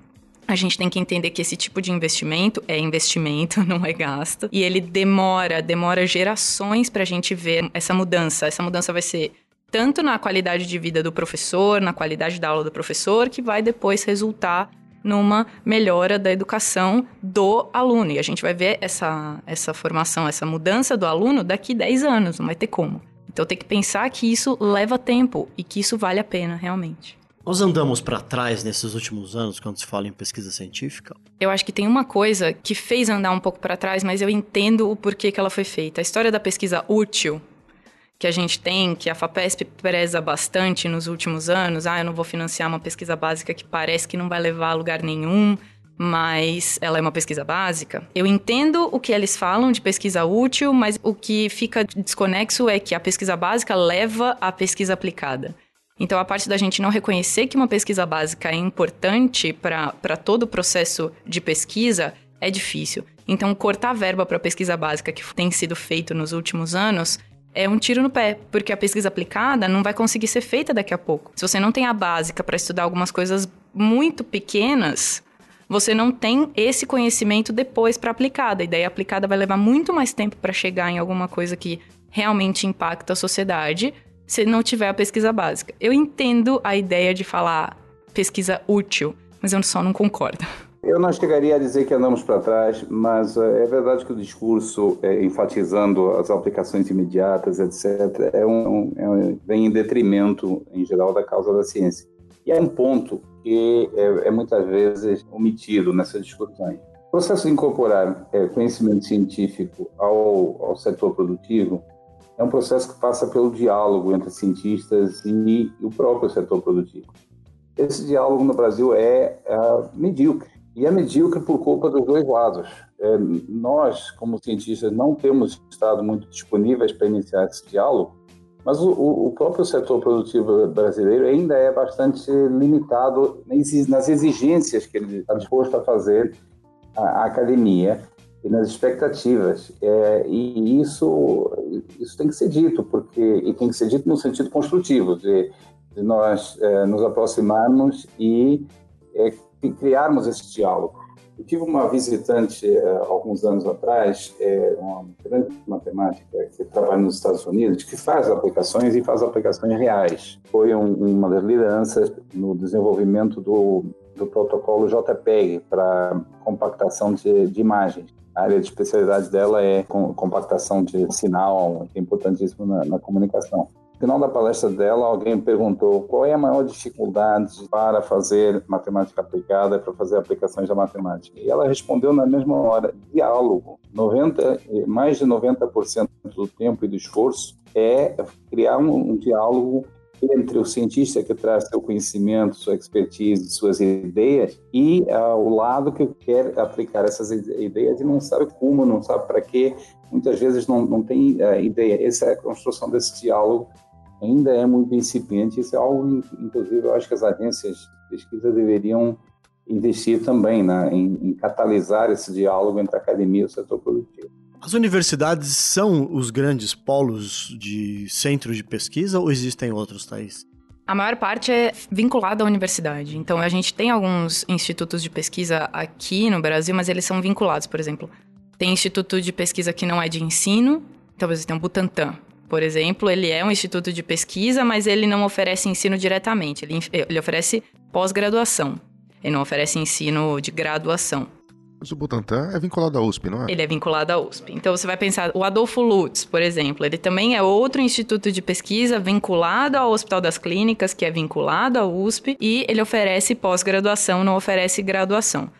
Speaker 2: A gente tem que entender que esse tipo de investimento é investimento, não é gasto. E ele demora, demora gerações para a gente ver essa mudança. Essa mudança vai ser tanto na qualidade de vida do professor, na qualidade da aula do professor, que vai depois resultar numa melhora da educação do aluno. E a gente vai ver essa, essa formação, essa mudança do aluno daqui 10 anos, não vai ter como. Então tem que pensar que isso leva tempo e que isso vale a pena realmente.
Speaker 1: Nós andamos para trás nesses últimos anos quando se fala em pesquisa científica?
Speaker 2: Eu acho que tem uma coisa que fez andar um pouco para trás, mas eu entendo o porquê que ela foi feita. A história da pesquisa útil que a gente tem, que a FAPESP preza bastante nos últimos anos, ah, eu não vou financiar uma pesquisa básica que parece que não vai levar a lugar nenhum, mas ela é uma pesquisa básica. Eu entendo o que eles falam de pesquisa útil, mas o que fica desconexo é que a pesquisa básica leva à pesquisa aplicada. Então, a parte da gente não reconhecer que uma pesquisa básica é importante para todo o processo de pesquisa é difícil. Então, cortar verba para pesquisa básica que tem sido feito nos últimos anos é um tiro no pé, porque a pesquisa aplicada não vai conseguir ser feita daqui a pouco. Se você não tem a básica para estudar algumas coisas muito pequenas, você não tem esse conhecimento depois para aplicar. A ideia aplicada vai levar muito mais tempo para chegar em alguma coisa que realmente impacta a sociedade se não tiver a pesquisa básica. Eu entendo a ideia de falar pesquisa útil, mas eu só não concordo.
Speaker 4: Eu não chegaria a dizer que andamos para trás, mas eh, é verdade que o discurso, é, enfatizando as aplicações imediatas, etc., é um, é um, vem em detrimento, em geral, da causa da ciência. E é um ponto que é, é muitas vezes omitido nessas discussões. O processo de incorporar é, conhecimento científico ao, ao setor produtivo é um processo que passa pelo diálogo entre cientistas e o próprio setor produtivo. Esse diálogo no Brasil é, é medíocre, e é medíocre por culpa dos dois lados. É, nós, como cientistas, não temos estado muito disponíveis para iniciar esse diálogo, mas o, o, próprio setor produtivo brasileiro ainda é bastante limitado nas exigências que ele está disposto a fazer à academia e nas expectativas. É, e isso, isso tem que ser dito, porque e tem que ser dito no sentido construtivo, de, de nós é, nos aproximarmos e é, criarmos esse diálogo. Eu tive uma visitante uh, alguns anos atrás, é, uma grande matemática que trabalha nos Estados Unidos, que faz aplicações e faz aplicações reais. Foi um, uma das lideranças no desenvolvimento do, do protocolo JPEG para compactação de, de imagens. A área de especialidade dela é compactação de sinal, que é importantíssimo na, na comunicação final da palestra dela, alguém perguntou qual é a maior dificuldade para fazer matemática aplicada, para fazer aplicações da matemática. E ela respondeu na mesma hora: diálogo. 90, mais de 90% do tempo e do esforço é criar um, um diálogo entre o cientista que traz seu conhecimento, sua expertise, suas ideias, e uh, o lado que quer aplicar essas ideias e não sabe como, não sabe para quê, muitas vezes não, não tem uh, ideia. Essa é a construção desse diálogo ainda é muito incipiente. Isso é algo, inclusive, eu acho que as agências de pesquisa deveriam investir também né, em, em catalisar esse diálogo entre a academia e o setor produtivo.
Speaker 1: As universidades são os grandes polos de centros de pesquisa ou existem outros, Thais?
Speaker 2: A maior parte é vinculada à universidade. Então, a gente tem alguns institutos de pesquisa aqui no Brasil, mas eles são vinculados, por exemplo. Tem instituto de pesquisa que não é de ensino, então tem o Butantan, por exemplo, ele é um instituto de pesquisa, mas ele não oferece ensino diretamente, ele, ele oferece pós-graduação. Ele não oferece ensino de graduação.
Speaker 3: Mas o Butantan é vinculado à USP, não é?
Speaker 2: Ele é vinculado à USP. Então você vai pensar, o Adolfo Lutz, por exemplo, ele também é outro instituto de pesquisa vinculado ao Hospital das Clínicas, que é vinculado à USP, e ele oferece pós-graduação, não oferece graduação.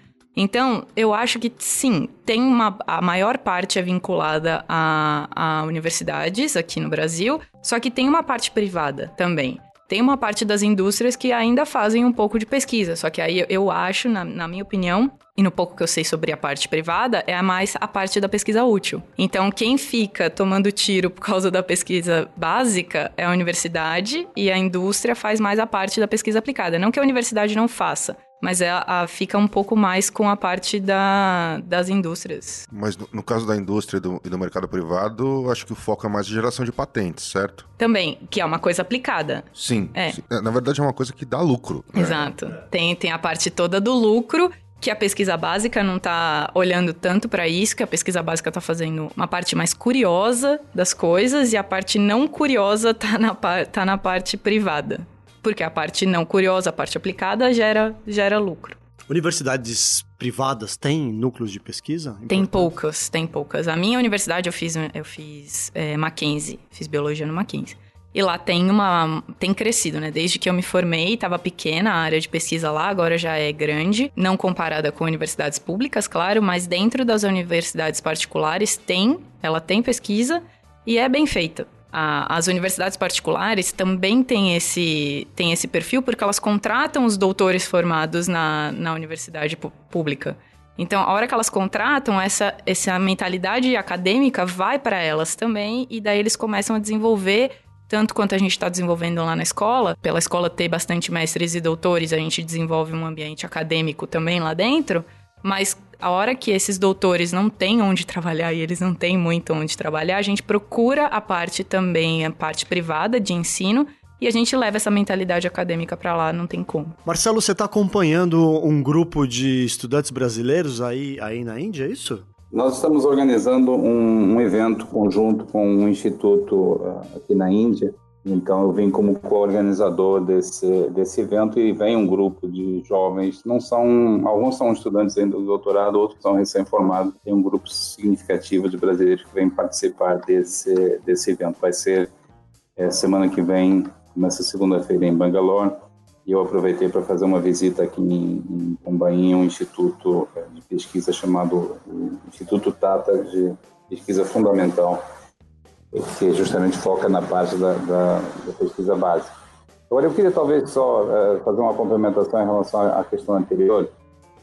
Speaker 2: Então, eu acho que sim, tem uma. A maior parte é vinculada a, a universidades aqui no Brasil, só que tem uma parte privada também. Tem uma parte das indústrias que ainda fazem um pouco de pesquisa, só que aí eu acho, na, na, minha opinião, e no pouco que eu sei sobre a parte privada, é mais a parte da pesquisa útil. Então, quem fica tomando tiro por causa da pesquisa básica é a universidade e a indústria faz mais a parte da pesquisa aplicada. Não que a universidade não faça, mas é, a, fica um pouco mais com a parte da, das indústrias.
Speaker 3: Mas no, no caso da indústria e do, e do, mercado privado, acho que o foco é mais geração de patentes, certo?
Speaker 2: Também, que é uma coisa aplicada.
Speaker 3: Sim. É. Sim. É, na verdade, é uma coisa que dá lucro.
Speaker 2: Né? Exato. Tem, tem a parte toda do lucro que a pesquisa básica não está olhando tanto para isso, que a pesquisa básica está fazendo uma parte mais curiosa das coisas e a parte não curiosa está na, tá na parte privada porque a parte não curiosa, a parte aplicada, gera, gera lucro.
Speaker 1: Universidades privadas têm núcleos de pesquisa?
Speaker 2: Tem poucas, tem poucas. A minha universidade eu fiz, eu fiz é, Mackenzie, fiz biologia no Mackenzie. E lá tem uma. tem crescido, né? Desde que eu me formei, estava pequena a área de pesquisa lá, agora já é grande. Não comparada com universidades públicas, claro, mas dentro das universidades particulares tem, ela tem pesquisa e é bem feita a, as universidades particulares também têm esse, têm esse perfil porque elas contratam os doutores formados na, na universidade pública. Então, a hora que elas contratam, essa, essa mentalidade acadêmica vai para elas também, e daí eles começam a desenvolver, tanto quanto a gente está desenvolvendo lá na escola, pela escola ter bastante mestres e doutores, a gente desenvolve um ambiente acadêmico também lá dentro, mas a hora que esses doutores não têm onde trabalhar e eles não têm muito onde trabalhar, a gente procura a parte também, a parte privada de ensino, e a gente leva essa mentalidade acadêmica para lá, não tem como.
Speaker 1: Marcelo, você está acompanhando um grupo de estudantes brasileiros aí, aí na Índia, é isso?
Speaker 4: Nós estamos organizando um, um evento conjunto com um instituto uh, aqui na Índia, então eu vim como co-organizador desse desse evento e vem um grupo de jovens, não são alguns são estudantes ainda do doutorado, outros são recém-formados. Tem um grupo significativo de brasileiros que vem participar desse desse evento. Vai ser é, semana que vem, nessa segunda-feira em Bangalore. E eu aproveitei para fazer uma visita aqui em, em um instituto é, de pesquisa chamado Instituto Tata de Pesquisa Fundamental que justamente foca na parte da, da, da pesquisa básica. Agora, eu queria talvez só uh, fazer uma complementação em relação à questão anterior.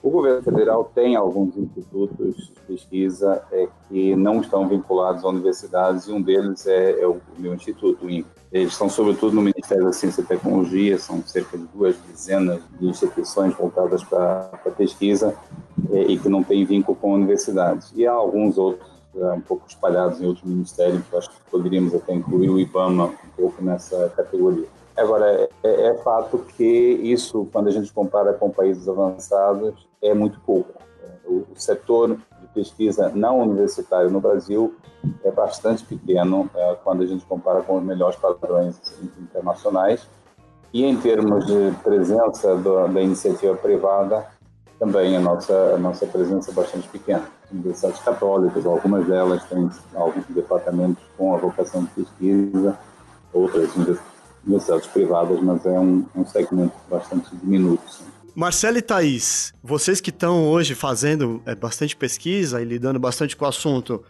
Speaker 4: O governo federal tem alguns institutos de pesquisa é, que não estão vinculados a universidades e um deles é, é o meu instituto, o INPE. Eles estão sobretudo no Ministério da Ciência e Tecnologia, são cerca de duas dezenas de instituições voltadas para a pesquisa é, e que não têm vínculo com universidades. E há alguns outros um pouco espalhados em outros ministérios, acho que poderíamos até incluir o IBAMA um pouco nessa categoria. Agora, é, é, fato que isso, quando a gente compara com países avançados, é muito pouco. o setor de pesquisa não universitário no Brasil é bastante pequeno é, quando a gente compara com os melhores padrões internacionais. E em termos de presença do, da iniciativa privada, também a nossa, a nossa presença é bastante pequena. Universidades católicas, algumas delas têm alguns departamentos com a vocação de pesquisa, outras universidades privadas, mas é um, um segmento bastante diminuto. Sim.
Speaker 1: Marcelo e Thaís, vocês que estão hoje fazendo é, bastante pesquisa e lidando bastante com o assunto,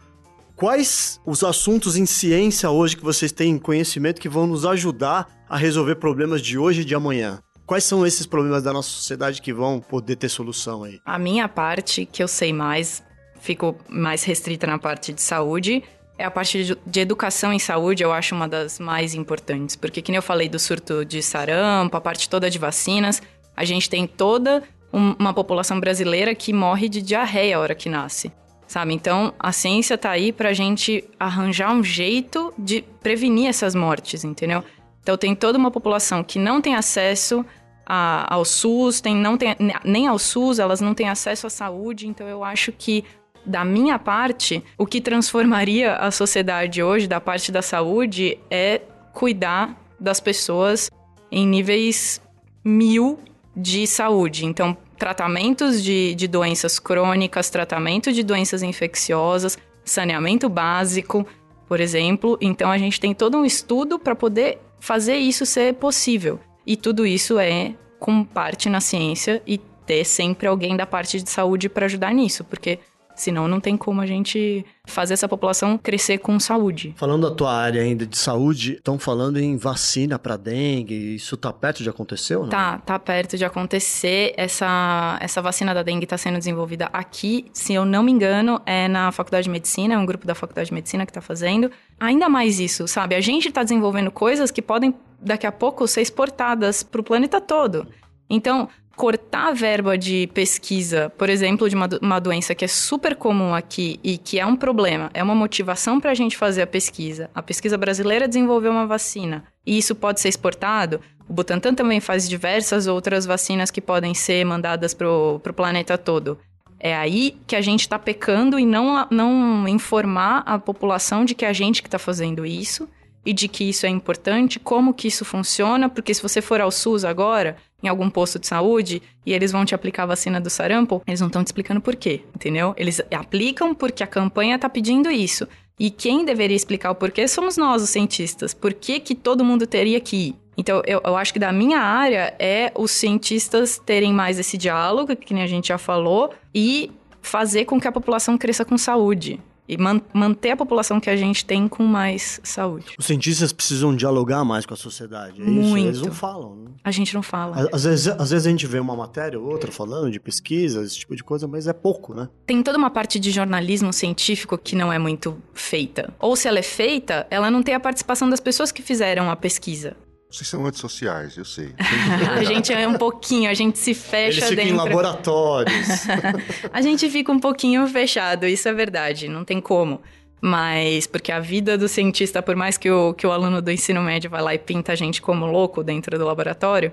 Speaker 1: quais os assuntos em ciência hoje que vocês têm conhecimento que vão nos ajudar a resolver problemas de hoje e de amanhã? Quais são esses problemas da nossa sociedade que vão poder ter solução aí?
Speaker 2: A minha parte, que eu sei mais, fico mais restrita na parte de saúde. É a parte de, educação em saúde, eu acho uma das mais importantes. Porque, que nem eu falei do surto de sarampo, a parte toda de vacinas, a gente tem toda um, uma população brasileira que morre de diarreia a hora que nasce. Sabe? Então, a ciência está aí para a gente arranjar um jeito de prevenir essas mortes, entendeu? Então, tem toda uma população que não tem acesso a, ao SUS, tem, não tem, nem ao SUS, elas não têm acesso à saúde. Então, eu acho que, da minha parte, o que transformaria a sociedade hoje, da parte da saúde, é cuidar das pessoas em níveis mil de saúde. Então, tratamentos de, de doenças crônicas, tratamento de doenças infecciosas, saneamento básico, por exemplo. Então, a gente tem todo um estudo para poder fazer isso ser possível. E tudo isso é com parte na ciência e ter sempre alguém da parte de saúde para ajudar nisso, porque Senão não tem como a gente fazer essa população crescer com saúde.
Speaker 1: Falando da tua área ainda de saúde, estão falando em vacina para dengue. Isso tá perto de acontecer ou não?
Speaker 2: Tá, tá perto de acontecer. Essa, essa vacina da dengue está sendo desenvolvida aqui, se eu não me engano, é na Faculdade de Medicina, é um grupo da Faculdade de Medicina que está fazendo. Ainda mais isso, sabe? A gente está desenvolvendo coisas que podem daqui a pouco ser exportadas para o planeta todo. Então, cortar a verba de pesquisa, por exemplo, de uma, uma doença que é super comum aqui e que é um problema, é uma motivação para a gente fazer a pesquisa. A pesquisa brasileira desenvolveu uma vacina e isso pode ser exportado. O Butantan também faz diversas outras vacinas que podem ser mandadas para o planeta todo. É aí que a gente está pecando e não, não informar a população de que é a gente que está fazendo isso e de que isso é importante, como que isso funciona, porque se você for ao SUS agora, em algum posto de saúde e eles vão te aplicar a vacina do sarampo, eles não estão te explicando por quê, entendeu? Eles aplicam porque a campanha está pedindo isso. E quem deveria explicar o porquê somos nós, os cientistas. Por que, que todo mundo teria que ir? Então, eu, eu acho que da minha área é os cientistas terem mais esse diálogo, que nem a gente já falou, e fazer com que a população cresça com saúde e man manter a população que a gente tem com mais saúde.
Speaker 1: Os cientistas precisam dialogar mais com a sociedade, é
Speaker 2: Muito.
Speaker 1: isso? Eles não falam, né?
Speaker 2: A gente não fala.
Speaker 1: Às vezes, às vezes a gente vê uma matéria ou outra falando de pesquisa, esse tipo de coisa, mas é pouco, né?
Speaker 2: Tem toda uma parte de jornalismo científico que não é muito feita. Ou se ela é feita, ela não tem a participação das pessoas que fizeram a pesquisa.
Speaker 3: Vocês são antissociais, eu sei.
Speaker 2: a gente é um pouquinho, a gente se fecha
Speaker 1: Eles ficam
Speaker 2: dentro.
Speaker 1: em laboratórios.
Speaker 2: a gente fica um pouquinho fechado, isso é verdade, não tem como. Mas, porque a vida do cientista, por mais que o, que o aluno do ensino médio vá lá e pinta a gente como louco dentro do laboratório,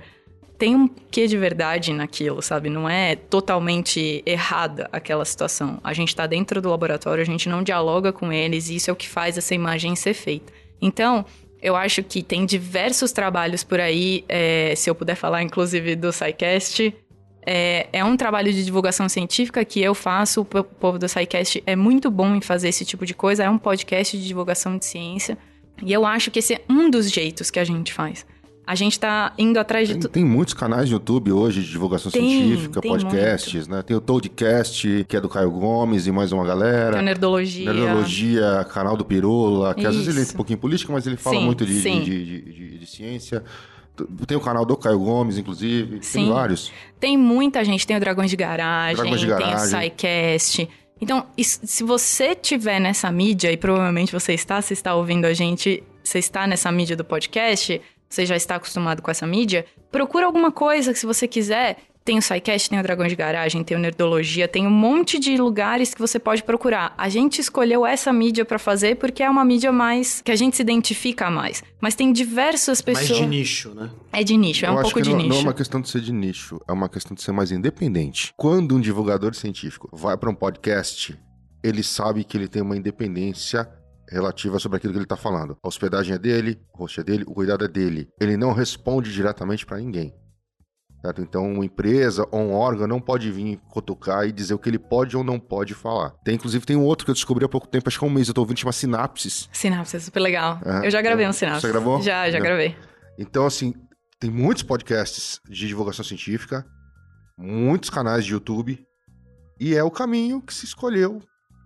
Speaker 2: tem um quê de verdade naquilo, sabe? Não é totalmente errada aquela situação. A gente está dentro do laboratório, a gente não dialoga com eles, e isso é o que faz essa imagem ser feita. Então, eu acho que tem diversos trabalhos por aí, é, se eu puder falar, inclusive, do SciCast. É, é, um trabalho de divulgação científica que eu faço, o povo do SciCast é muito bom em fazer esse tipo de coisa, é um podcast de divulgação de ciência. E eu acho que esse é um dos jeitos que a gente faz. A gente está indo atrás de
Speaker 3: tudo. Tem muitos canais no YouTube hoje de divulgação
Speaker 2: tem,
Speaker 3: científica,
Speaker 2: tem
Speaker 3: podcasts,
Speaker 2: muito.
Speaker 3: né? Tem o Toadcast, que é do Caio Gomes e mais uma galera.
Speaker 2: Tem a Nerdologia.
Speaker 3: Nerdologia, canal do Pirula, que
Speaker 2: Isso.
Speaker 3: às vezes ele entra um pouquinho em política, mas ele fala
Speaker 2: Sim,
Speaker 3: muito de, de, de, de, ciência. Tem o canal do Caio Gomes, inclusive.
Speaker 2: Sim.
Speaker 3: Tem vários.
Speaker 2: Tem muita gente. Tem o Dragões de Garagem,
Speaker 3: Dragões de
Speaker 2: tem o
Speaker 3: Garagem.
Speaker 2: SciCast. Então, se você tiver nessa mídia, e provavelmente você está, se está ouvindo a gente, você está nessa mídia do podcast, você já está acostumado com essa mídia, procura alguma coisa que se você quiser, Tem o SciCast, tem o Dragão de Garagem, tem o Nerdologia, tem um monte de lugares que você pode procurar. A gente escolheu essa mídia para fazer porque é uma mídia mais que a gente se identifica mais. Mas tem diversas pessoas.
Speaker 1: Mais de nicho, né?
Speaker 2: É de nicho, é
Speaker 3: Eu
Speaker 2: um
Speaker 3: acho
Speaker 2: pouco
Speaker 3: que
Speaker 2: de
Speaker 3: não,
Speaker 2: nicho.
Speaker 3: não é uma questão de ser de nicho, é uma questão de ser mais independente. Quando um divulgador científico vai para um podcast, ele sabe que ele tem uma independência relativa sobre aquilo que ele está falando. A hospedagem é dele, o host é dele, o cuidado é dele. Ele não responde diretamente para ninguém. Certo? Então, uma empresa ou um órgão não pode vir cutucar e dizer o que ele pode ou não pode falar. Tem, inclusive, tem um outro que eu descobri há pouco tempo, acho que há um mês, eu tô ouvindo, chama Sinapses.
Speaker 2: Sinapse, é super legal.
Speaker 3: É,
Speaker 2: eu já gravei
Speaker 3: é.
Speaker 2: um sinapse.
Speaker 3: Você gravou?
Speaker 2: Já, já
Speaker 3: É.
Speaker 2: gravei.
Speaker 3: Então, assim, tem muitos podcasts de divulgação científica, muitos canais de YouTube, e é o caminho que se escolheu.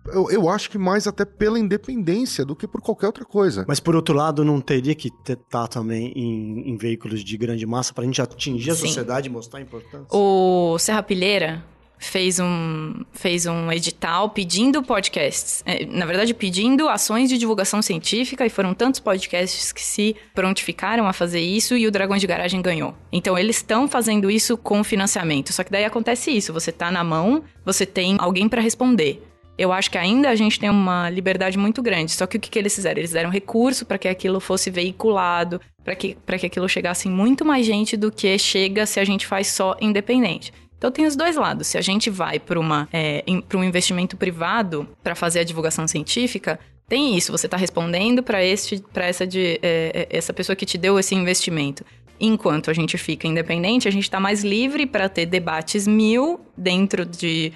Speaker 3: Eu, eu acho que mais até pela independência do que por qualquer outra coisa.
Speaker 1: Mas por outro lado, não teria que estar também em, em veículos de grande massa pra gente atingir a
Speaker 2: Sim.
Speaker 1: sociedade e mostrar a importância?
Speaker 2: O Serra Pilheira fez um, fez um edital pedindo podcasts. É, na verdade, pedindo ações de divulgação científica, e foram tantos podcasts que se prontificaram a fazer isso e o Dragão de Garagem ganhou. Então, eles estão fazendo isso com financiamento. Só que daí acontece isso: você tá na mão, você tem alguém para responder. Eu acho que ainda a gente tem uma liberdade muito grande. Só que o que, que eles fizeram? Eles deram recurso para que aquilo fosse veiculado, para que, que aquilo chegasse em muito mais gente do que chega se a gente faz só independente. Então tem os dois lados. Se a gente vai para é, um investimento privado para fazer a divulgação científica, tem isso. Você está respondendo para essa, de, é, essa pessoa que te deu esse investimento. Enquanto a gente fica independente, a gente está mais livre para ter debates mil dentro de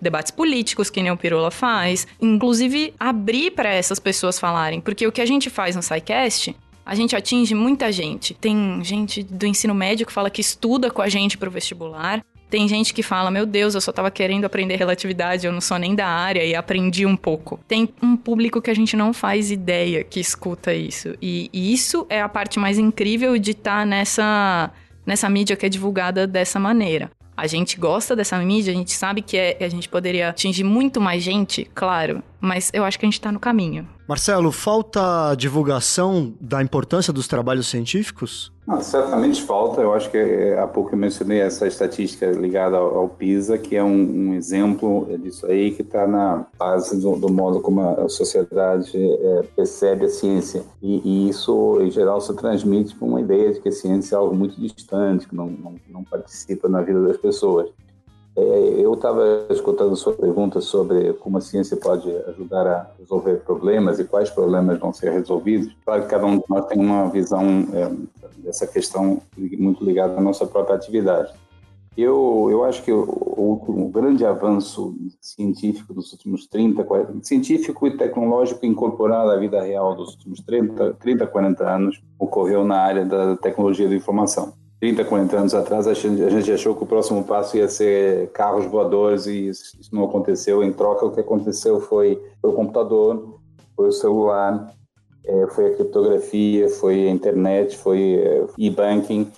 Speaker 2: debates políticos, que nem o Pirula faz. Inclusive, abrir para essas pessoas falarem. Porque o que a gente faz no SciCast, a gente atinge muita gente. Tem gente do ensino médio que fala que estuda com a gente para o vestibular. Tem gente que fala, meu Deus, eu só tava querendo aprender relatividade, eu não sou nem da área e aprendi um pouco. Tem um público que a gente não faz ideia que escuta isso. E, e isso é a parte mais incrível de estar tá nessa, nessa mídia que é divulgada dessa maneira. A gente gosta dessa mídia, a gente sabe que é, a gente poderia atingir muito mais gente, claro, mas eu acho que a gente tá no caminho.
Speaker 1: Marcelo, falta divulgação da importância dos trabalhos científicos?
Speaker 4: Não, certamente falta. Eu acho que é, há pouco eu mencionei essa estatística ligada ao, ao PISA, que é um, um, exemplo disso aí, que está na base do, do, modo como a sociedade é, percebe a ciência. E, e, isso, em geral, se transmite para uma ideia de que a ciência é algo muito distante, que não, não, não participa na vida das pessoas. É, eu estava escutando sua pergunta sobre como a ciência pode ajudar a resolver problemas e quais problemas vão ser resolvidos. Claro que cada um de nós tem uma visão é, dessa questão muito ligada à nossa própria atividade. Eu, eu acho que o, o, o, grande avanço científico dos últimos 30, 40, científico e tecnológico incorporado à vida real dos últimos 30, 30 40 anos ocorreu na área da tecnologia da informação. 30, 40 anos atrás, a gente, a gente achou que o próximo passo ia ser carros voadores e isso, isso não aconteceu. Em troca, o que aconteceu foi, foi o computador, foi o celular, é, foi a criptografia, foi a internet, foi é, e-banking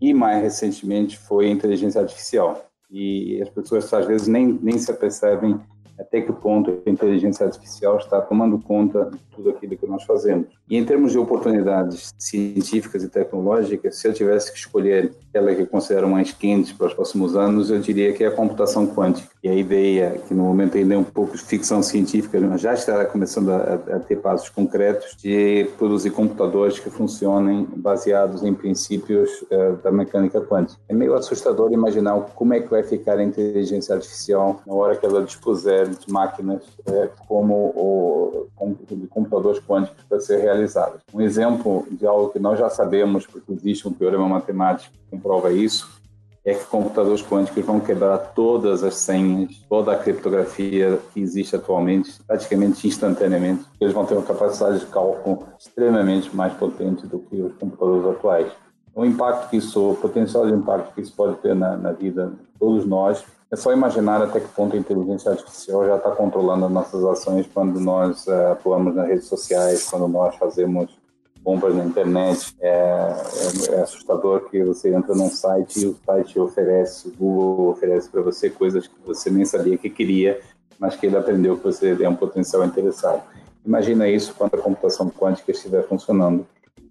Speaker 4: e, mais recentemente, foi a inteligência artificial. E as pessoas, às vezes, nem, nem se apercebem até que ponto a inteligência artificial está tomando conta de tudo aquilo que nós fazemos. E em termos de oportunidades científicas e tecnológicas, se eu tivesse que escolher aquela que eu considero mais quente para os próximos anos, eu diria que é a computação quântica. E a ideia, que no momento ainda é um pouco de ficção científica, mas já está começando a, a ter passos concretos de produzir computadores que funcionem baseados em princípios uh, da mecânica quântica. É meio assustador imaginar como é que vai ficar a inteligência artificial na hora que ela dispuser de máquinas uh, como o de computadores quânticos para ser realizadas. Um exemplo de algo que nós já sabemos, porque existe um teorema matemático que comprova isso, é que computadores quânticos vão quebrar todas as senhas, toda a criptografia que existe atualmente, praticamente instantaneamente. Eles vão ter uma capacidade de cálculo extremamente mais potente do que os computadores atuais. O impacto que isso, o potencial de impacto que isso pode ter na, na vida de todos nós, é só imaginar até que ponto a inteligência artificial já está controlando as nossas ações quando nós uh, atuamos nas redes sociais, quando nós fazemos compras na internet. É, é, é, assustador que você entra num site e o site oferece, o Google oferece para você coisas que você nem sabia que queria, mas que ele aprendeu que você tem um potencial interessado. Imagina isso quando a computação quântica estiver funcionando.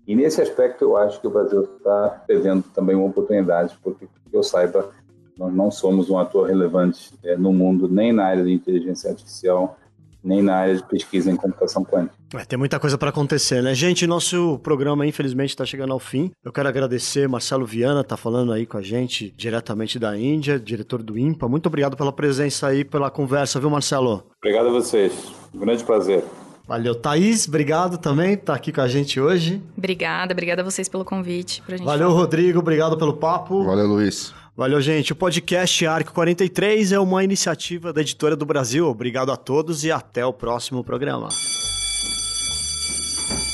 Speaker 4: E nesse aspecto eu acho que o Brasil está perdendo também uma oportunidade, porque eu saiba, Nós não somos um ator relevante é, no mundo, nem na área de inteligência artificial, nem na área de pesquisa em computação quântica.
Speaker 1: É, tem muita coisa para acontecer, né? Gente, nosso programa infelizmente está chegando ao fim. Eu quero agradecer Marcelo Viana, tá falando aí com a gente diretamente da Índia, diretor do IMPA. Muito obrigado pela presença aí, pela conversa, viu, Marcelo?
Speaker 4: Obrigado a vocês. Um grande prazer.
Speaker 1: Valeu, Thaís, obrigado também por tá aqui com a gente hoje.
Speaker 2: Obrigada, obrigada a vocês pelo convite. Pra gente
Speaker 1: Valeu, falar. Rodrigo, obrigado pelo papo.
Speaker 3: Valeu, Luiz.
Speaker 1: Valeu, gente. O podcast Arco 43 é uma iniciativa da Editora do Brasil. Obrigado a todos e até o próximo programa.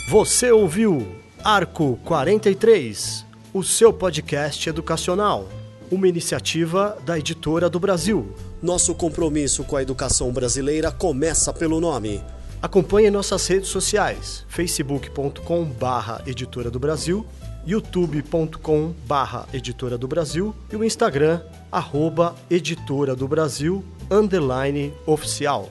Speaker 1: Você ouviu Arco 43, o seu podcast educacional, uma iniciativa da Editora do Brasil. Nosso compromisso com a educação brasileira começa pelo nome. Acompanhe nossas redes sociais: facebook.com/barra Editora do Brasil, youtube.com/barra Editora do Brasil e o Instagram arroba Editora do Brasil underline oficial.